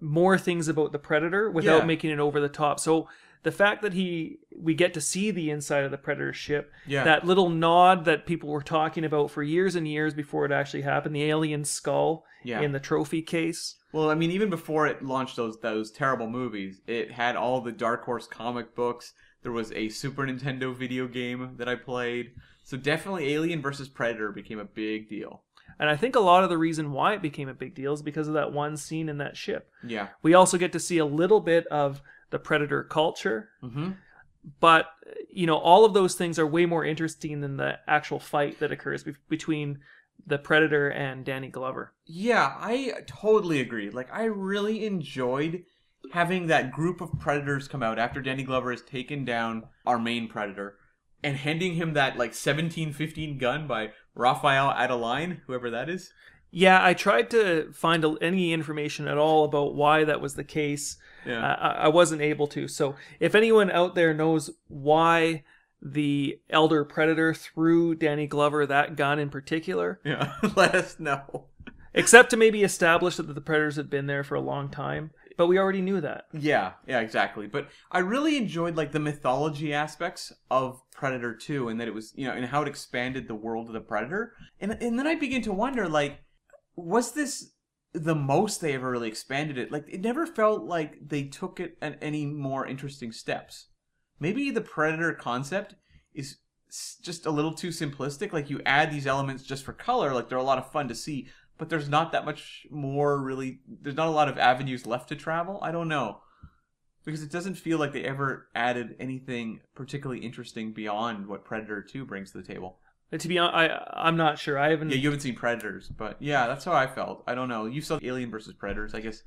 more things about the predator without Yeah. making it over the top. So the fact that he we get to see the inside of the predator ship, Yeah. that little nod that people were talking about for years and years before it actually happened, the alien skull Yeah. in the trophy case. Well, I mean, even before it launched those those terrible movies, it had all the Dark Horse comic books. There was a Super Nintendo video game that I played. So definitely, Alien versus Predator became a big deal. And I think a lot of the reason why it became a big deal is because of that one scene in that ship. Yeah. We also get to see a little bit of the predator culture, Mm-hmm. but you know all of those things are way more interesting than the actual fight that occurs be- between the predator and Danny Glover. Yeah, I totally agree. Like, I really enjoyed having that group of predators come out after Danny Glover has taken down our main predator and handing him that, like, 1715 gun by Raphael Adolini, whoever that is. Yeah, I tried to find any information at all about why that was the case. Yeah. Uh, I, wasn't able to. So if anyone out there knows why the elder predator threw Danny Glover that gun in particular, yeah. <laughs> Let us know. except to maybe establish that the predators had been there for a long time, but we already knew that. Yeah, yeah, exactly. But I really enjoyed like the mythology aspects of Predator 2 and that it was, you know, and how it expanded the world of the Predator. And and then I begin to wonder like was this the most they ever really expanded it? Like it never felt like they took it at any more interesting steps. Maybe the Predator concept is just a little too simplistic. Like you add these elements just for color, like they're a lot of fun to see, but there's not that much more really. There's not a lot of avenues left to travel. I don't know because it doesn't feel like they ever added anything particularly interesting beyond what Predator Two brings to the table. Uh, To be honest, I I'm not sure. I haven't. Yeah, you haven't seen Predators, but yeah, that's how I felt. I don't know. You saw Alien versus Predators, I guess.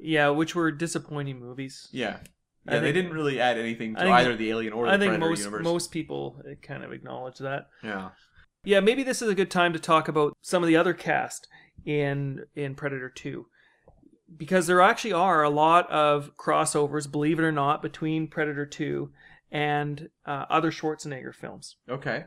Yeah, which were disappointing movies. Yeah, yeah. they didn't really add anything to either the Alien or the Predator. I think Predator most universe. most people uh, kind of acknowledge that. Yeah. Yeah, maybe this is a good time to talk about some of the other cast in in Predator 2. Because there actually are a lot of crossovers, believe it or not, between Predator 2 and uh, other Schwarzenegger films. Okay.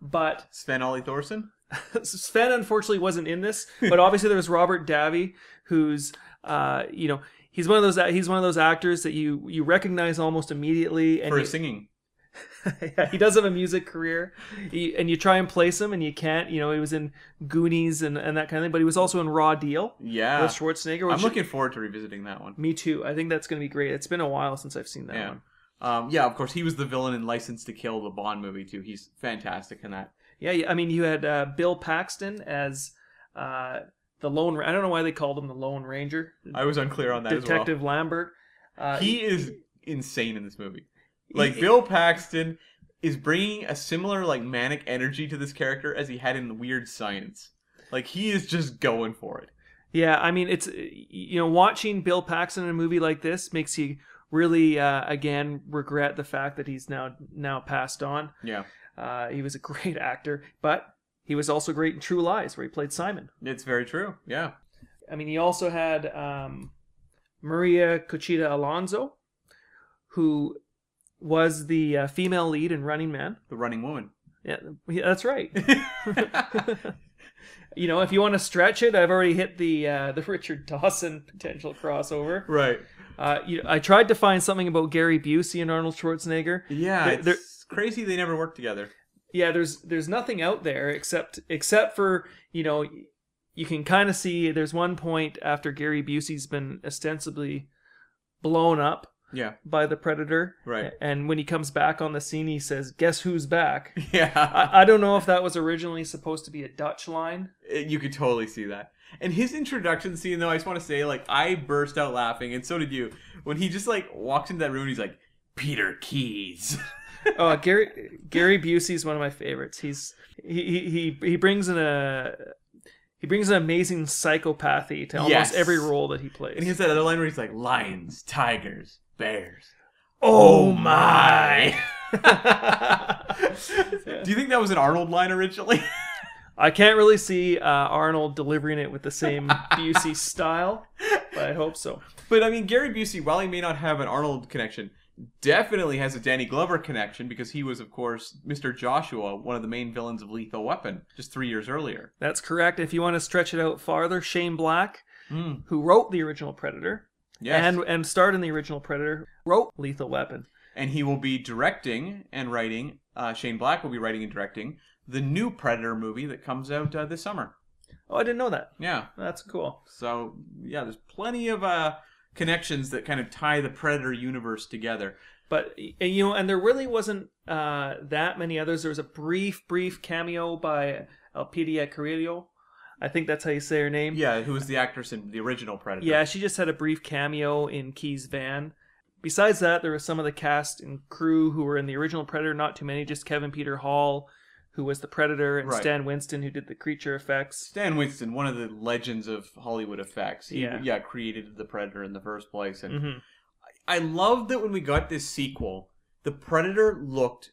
But Sven Ollie Thorsen. <laughs> Sven unfortunately wasn't in this, but obviously there was Robert Davi, who's uh, you know he's one of those he's one of those actors that you you recognize almost immediately, and for you, his singing. <laughs> yeah, he does have a music career, he, and you try and place him, and you can't. You know, he was in Goonies and, and that kind of thing, but he was also in Raw Deal Yeah. with Schwarzenegger. I'm looking forward to revisiting that one. Me too. I think that's going to be great. It's been a while since I've seen that Yeah. one. Um, yeah, of course, he was the villain in License to Kill, the Bond movie too. He's fantastic in that. Yeah, I mean, you had uh, Bill Paxton as uh, the Lone. I don't know why they called him the Lone Ranger. I was unclear on that Detective Lambert. Uh, well. He is insane in this movie. Like he- Bill Paxton is bringing a similar like manic energy to this character as he had in Weird Science. Like he is just going for it. Yeah, I mean, it's you know, watching Bill Paxton in a movie like this makes you really uh, again regret the fact that he's now now passed on. Yeah, Uh, he was a <laughs> great actor, but he was also great in True Lies, where he played Simon. it's very true. Yeah, I mean, he also had um, Maria Conchita Alonso, who was the uh, female lead in Running Man. the Running Woman. Yeah, yeah, that's right. <laughs> <laughs> you know, if you want to stretch it, I've already hit the uh, the Richard Dawson potential crossover. right. Uh, you I tried to find something about Gary Busey and Arnold Schwarzenegger. Yeah, There- it's there- crazy they never worked together. Yeah, there's there's nothing out there except except for you know you can kind of see there's one point after Gary Busey's been ostensibly blown up Yeah, by the predator, right. and when he comes back on the scene, he says, "Guess who's back." <laughs> Yeah, I, I don't know if that was originally supposed to be a Dutch line. Uh, you could totally see that. And his introduction scene, though, I just want to say, like, I burst out laughing, and so did you, when he just like walks into that room. He's like, Peter Keyes. <laughs> Oh, Gary <laughs> Gary Busey is one of my favorites. He's he he he, he brings in a he brings an amazing psychopathy to almost Yes. every role that he plays. And he has that other line where he's like, lions, tigers, bears. oh my. my! <laughs> Do you think that was an Arnold line originally? <laughs> I can't really see uh, Arnold delivering it with the same Busey <laughs> style, but I hope so. but I mean, Gary Busey, while he may not have an Arnold connection, definitely has a Danny Glover connection because he was, of course, Mr. Joshua, one of the main villains of Lethal Weapon, just three years earlier. That's correct. If you want to stretch it out farther, Shane Black, Mm. who wrote the original Predator Yes. and and starred in the original Predator, wrote Lethal Weapon. and he will be directing and writing. Uh, Shane Black will be writing and directing the new Predator movie that comes out uh, this summer. Oh, I didn't know that. Yeah, That's cool. so yeah, there's plenty of uh, connections that kind of tie the Predator universe together. But you know, and there really wasn't uh, that many others. There was a brief, brief cameo by Elpidia Carrillo. I think that's how you say her name. Yeah, who was the actress in the original Predator? Yeah, she just had a brief cameo in Keyes' van. Besides that, there was some of the cast and crew who were in the original Predator. Not too many, just Kevin Peter Hall, who was the Predator, and Right. Stan Winston, who did the creature effects. Stan Winston, one of the legends of Hollywood effects. He, Yeah. yeah, created the Predator in the first place, and hmm I love that when we got this sequel, the Predator looked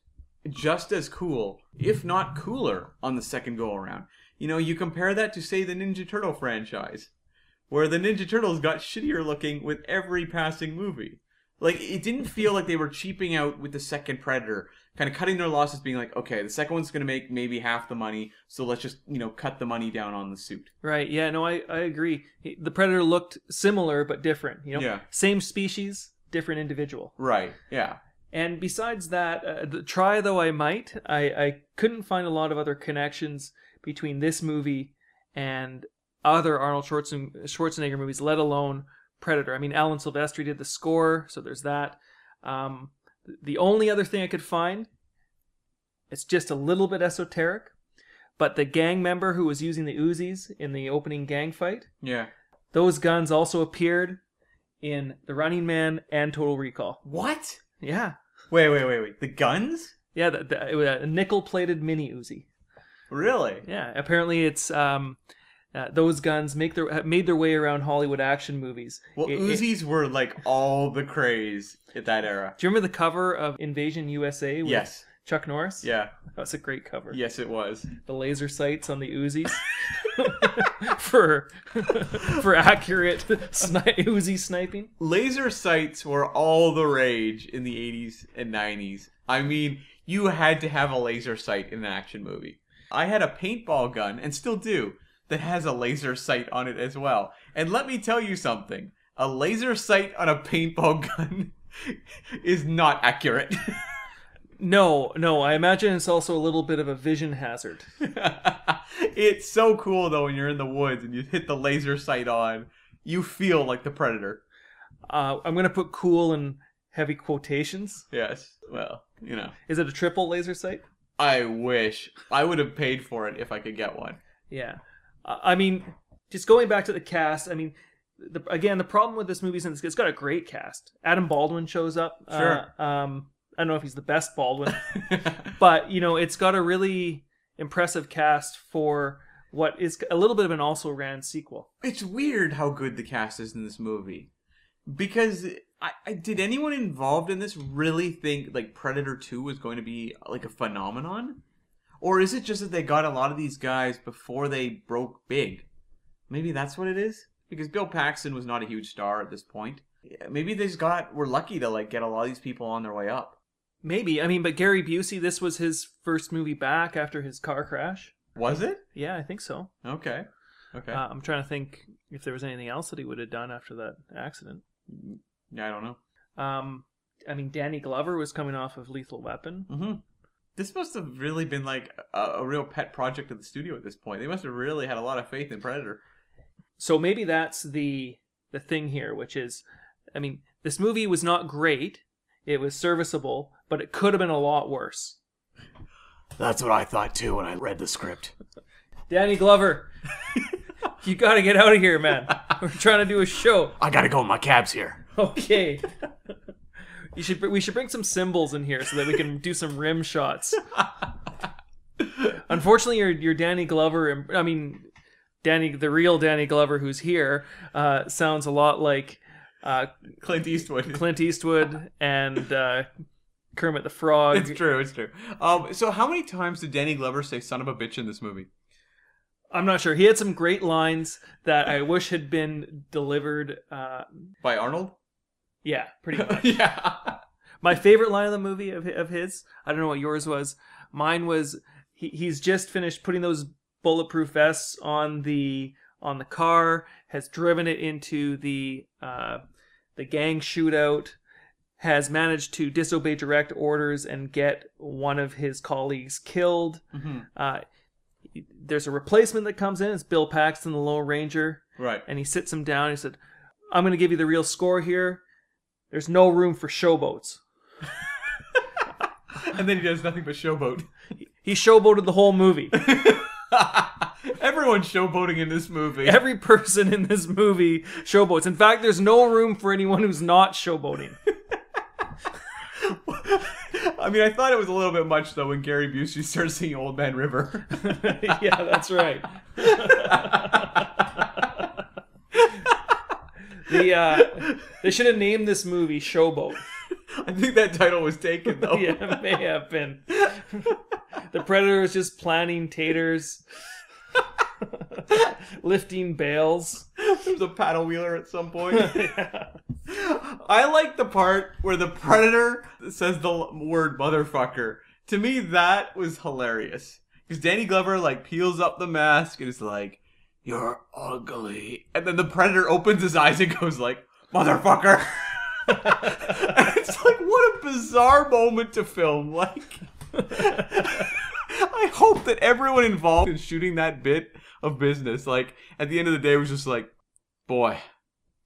just as cool, if not cooler, on the second go around. You know, you compare that to say the Ninja Turtle franchise, where the Ninja Turtles got shittier looking with every passing movie. Like it didn't feel like they were cheaping out with the second Predator, kind of cutting their losses, being like, okay, the second one's gonna make maybe half the money, so let's just you know cut the money down on the suit. Right. Yeah. No, I, I agree. The Predator looked similar but different. You know, Yeah. same species, different individual. Right? Yeah. And besides that, uh, the, try though I might, I, I couldn't find a lot of other connections between this movie and other Arnold Schwarzenegger movies, let alone Predator. I mean, Alan Silvestri did the score, so there's that. Um, the only other thing I could find, it's just a little bit esoteric, but the gang member who was using the Uzis in the opening gang fight, Yeah. those guns also appeared in The Running Man and Total Recall. What? Yeah. Wait, wait, wait, wait. The guns? Yeah, the, the, it was a nickel-plated mini Uzi. Really? Yeah, apparently it's um, uh, those guns make their made their way around Hollywood action movies. Well, It- it- Uzis were like all the craze at that era. do you remember the cover of Invasion USA? With Yes. Chuck Norris. Yeah. that's a great cover. Yes, it was. The laser sights on the Uzis <laughs> for <laughs> for accurate sni- Uzi sniping. Laser sights were all the rage in the 80s and 90s. I mean, you had to have a laser sight in an action movie. I had a paintball gun, and still do, that has a laser sight on it as well. And let me tell you something a laser sight on a paintball <laughs> gun is not accurate. <laughs> No, no, I imagine it's also a little bit of a vision hazard. <laughs> it's so cool though when you're in the woods and you hit the laser sight on. You feel like the predator. Uh, I'm gonna put cool in heavy quotations. Yes. Well, you know. Is it a triple laser sight? I wish I would have paid for it if I could get one. Yeah, Uh, I mean, just going back to the cast. I mean, the, again, the problem with this movie is it's got a great cast. Adam Baldwin shows up. Sure. Uh, um, I don't know if he's the best Baldwin, <laughs> but you know, it's got a really impressive cast for what is a little bit of an also ran sequel. it's weird how good the cast is in this movie because I, I did anyone involved in this really think like Predator Two was going to be like a phenomenon, or is it just that they got a lot of these guys before they broke big? Maybe that's what it is. Because Bill Paxton was not a huge star at this point. Maybe they just got were lucky to like get a lot of these people on their way up. Maybe I mean, but Gary Busey, this was his first movie back after his car crash. Was it? Yeah, I think so. Okay. Okay. Uh, I'm trying to think if there was anything else that he would have done after that accident. Yeah, I don't know. Um, I mean, Danny Glover was coming off of Lethal Weapon. hmm This must have really been like a, a real pet project of the studio at this point. They must have really had a lot of faith in Predator. So maybe that's the the thing here, which is, I mean, this movie was not great. It was serviceable, but it could have been a lot worse. That's what I thought too when I read the script. Danny Glover, <laughs> you got to get out of here, man. <laughs> We're trying to do a show. I gotta go. My cab's here. Okay. <laughs> You should we should bring some cymbals in here so that we can do some rim shots. Unfortunately, your your Danny Glover, I mean, Danny, the real Danny Glover who's here, uh, sounds a lot like uh, Clint Eastwood. Clint Eastwood and uh, Kermit the Frog. It's true. It's true. Um. So, how many times did Danny Glover say "son of a bitch" in this movie? I'm not sure. He had some great lines that I wish had been delivered. Uh, By Arnold? yeah, pretty <laughs> much. yeah. My favorite line of the movie of of his. I don't know what yours was. Mine was he, he's just finished putting those bulletproof vests on the on the car. Has driven it into the uh, the gang shootout. Has managed to disobey direct orders and get one of his colleagues killed. Mhm. Uh, there's a replacement that comes in. It's Bill Paxton, the Lone Ranger Right. and he sits him down. He said, "I'm going to give you the real score here. There's no room for showboats." <laughs> and then he does nothing but showboat. He showboated the whole movie. <laughs> Everyone's showboating in this movie. Every person in this movie showboats. In fact, there's no room for anyone who's not showboating. I mean, I thought it was a little bit much though when Gary Busey starts singing "Old Man River." <laughs> yeah, that's right. the uh, they should have named this movie Showboat. I think that title was taken though. <laughs> Yeah, it may have been. the predator is just planting taters, <laughs> lifting bales. There's a paddle wheeler at some point. <laughs> I like the part where the predator says the word motherfucker. To me, that was hilarious. Because Danny Glover like peels up the mask and is like, "You're ugly," and then the predator opens his eyes and goes like, "Motherfucker." <laughs> It's like what a bizarre moment to film. Like, hope that everyone involved in shooting that bit of business, like at the end of the day, was just like, "Boy,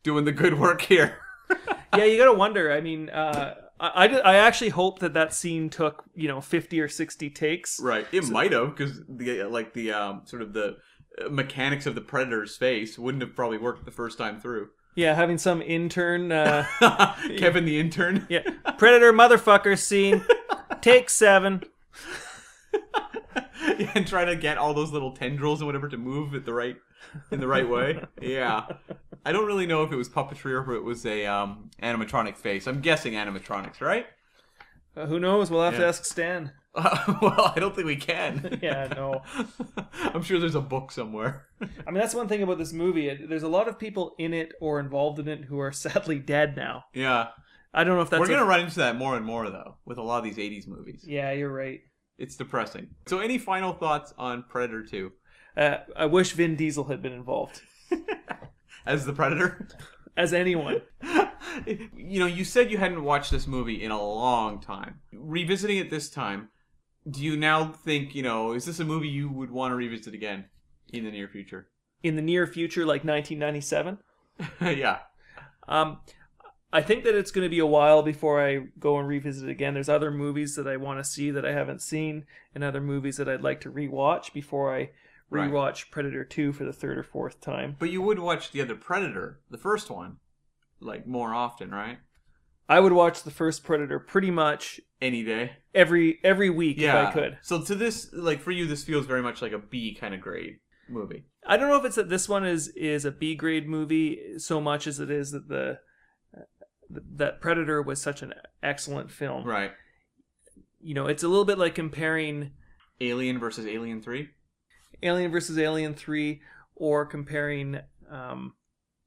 doing the good work here." <laughs> yeah, you gotta wonder. I mean, uh, I, I, I actually hope that that scene took you know fifty or sixty takes. Right. It might have because the like the um sort of the uh, mechanics of the predator's face wouldn't have probably worked the first time through. Yeah, having some intern. Uh, <laughs> Kevin the intern. yeah, predator motherfucker scene. <laughs> Take seven. Yeah, <laughs> and trying to get all those little tendrils and whatever to move at the right in the right way. <laughs> Yeah. I don't really know if it was puppetry or if it was a um animatronic face. I'm guessing animatronics, right? Uh, who knows? We'll have to ask Stan. <laughs> well, I don't think we can. Yeah, no. I'm sure there's a book somewhere. I mean, that's one thing about this movie. There's a lot of people in it or involved in it who are sadly dead now. yeah. I don't know if that's. We're going to run into that more and more though with a lot of these 80s movies. Yeah, you're right. It's depressing. So any final thoughts on Predator 2 Uh, I wish Vin Diesel had been involved <laughs> as the Predator? <laughs> as anyone. <laughs> you know, you said you hadn't watched this movie in a long time. Revisiting it this time, do you now think, you know, is this a movie you would want to revisit again in the near future? In the near future, like 1997. yeah. Um, I think that it's going to be a while before I go and revisit it again. There's other movies that I want to see that I haven't seen, and other movies that I'd like to rewatch before I Right. rewatch Predator 2 for the third or fourth time. But you would watch the other Predator, the first one, like more often, right? I would watch the first Predator pretty much Any day. every every week if I could. So to this, like for you, this feels very much like a B kind of grade movie. I don't know if it's that this one is is a B grade movie so much as it is that the that Predator was such an excellent film. Right. You know, it's a little bit like comparing Alien versus Alien 3. Alien versus Alien 3 or comparing um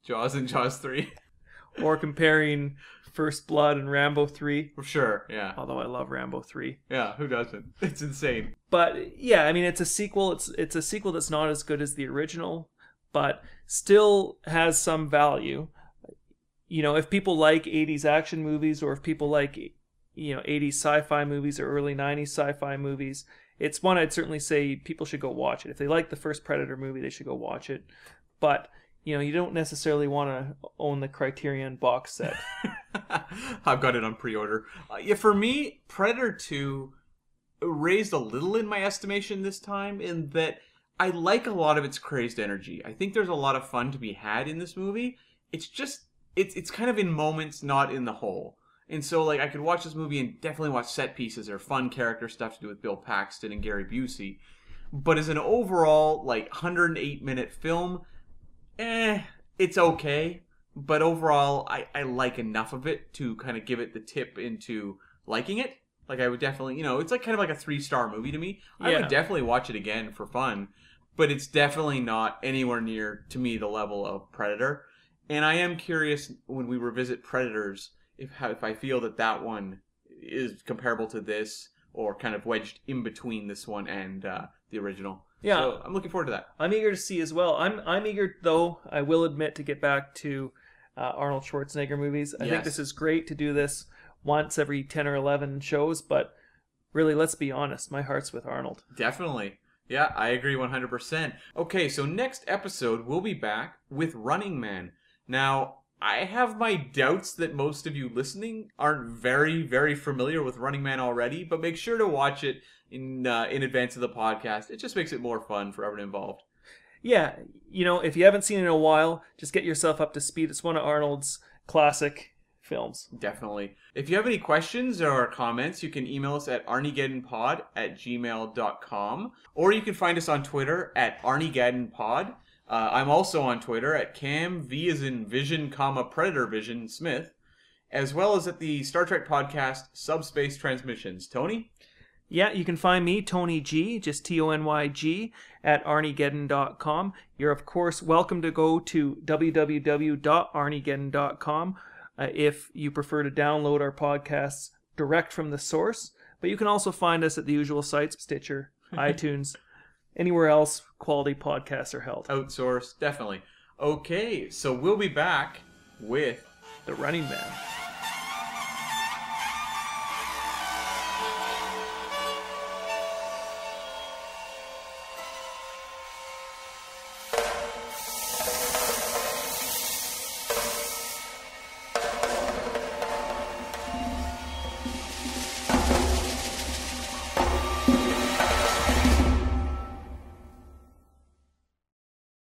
Jaws and Jaws 3. <laughs> or comparing First Blood and Rambo 3, For sure. Yeah. although I love Rambo 3. Yeah. Who doesn't? <laughs> It's insane. But yeah, I mean it's a sequel. It's it's a sequel that's not as good as the original, but still has some value. You know, if people like 80s action movies or if people like you know 80s sci-fi movies or early 90s sci-fi movies, it's one I'd certainly say people should go watch it. If they like the first Predator movie, they should go watch it. But you know, you don't necessarily want to own the Criterion box set. <laughs> I've got it on pre-order. Uh, yeah, for me, Predator 2 raised a little in my estimation this time in that I like a lot of its crazed energy. I think there's a lot of fun to be had in this movie. It's just it's it's kind of in moments, not in the whole. And so like I could watch this movie and definitely watch set pieces or fun character stuff to do with Bill Paxton and Gary Busey. But as an overall like 108 minute film, eh, it's okay. But overall, I, I like enough of it to kind of give it the tip into liking it. Like I would definitely, you know, it's like kind of like a three star movie to me. I Yeah. would definitely watch it again for fun, but it's definitely not anywhere near to me the level of Predator. And I am curious when we revisit Predators if how, if I feel that that one is comparable to this or kind of wedged in between this one and uh, the original. Yeah. So I'm looking forward to that. I'm eager to see as well. I'm I'm eager though. I will admit to get back to uh, Arnold Schwarzenegger movies. I think this is great to do this once every ten or eleven shows, but really, let's be honest. My heart's with Arnold. Definitely. Yeah, I agree 100%. Okay, so next episode, we'll be back with Running Man. Now, I have my doubts that most of you listening aren't very, very familiar with Running Man already, but make sure to watch it in uh, in advance of the podcast. It just makes it more fun for everyone involved. Yeah, you know, if you haven't seen it in a while, just get yourself up to speed. It's one of Arnold's classic films. Definitely. If you have any questions or comments, you can email us at arniegeddonpod at gmail.com or you can find us on Twitter at arniegeddonpod. Uh, I'm also on Twitter at cam v as in vision, comma predator vision Smith, as well as at the Star Trek podcast Subspace Transmissions. Tony? Yeah, you can find me, Tony G, just T O N Y G, at arniegeddon.com. You're, of course, welcome to go to www.arniegeddon.com uh, if you prefer to download our podcasts direct from the source. But you can also find us at the usual sites Stitcher, <laughs> iTunes, anywhere else quality podcasts are held. Outsource, definitely. Okay, so we'll be back with The Running Man.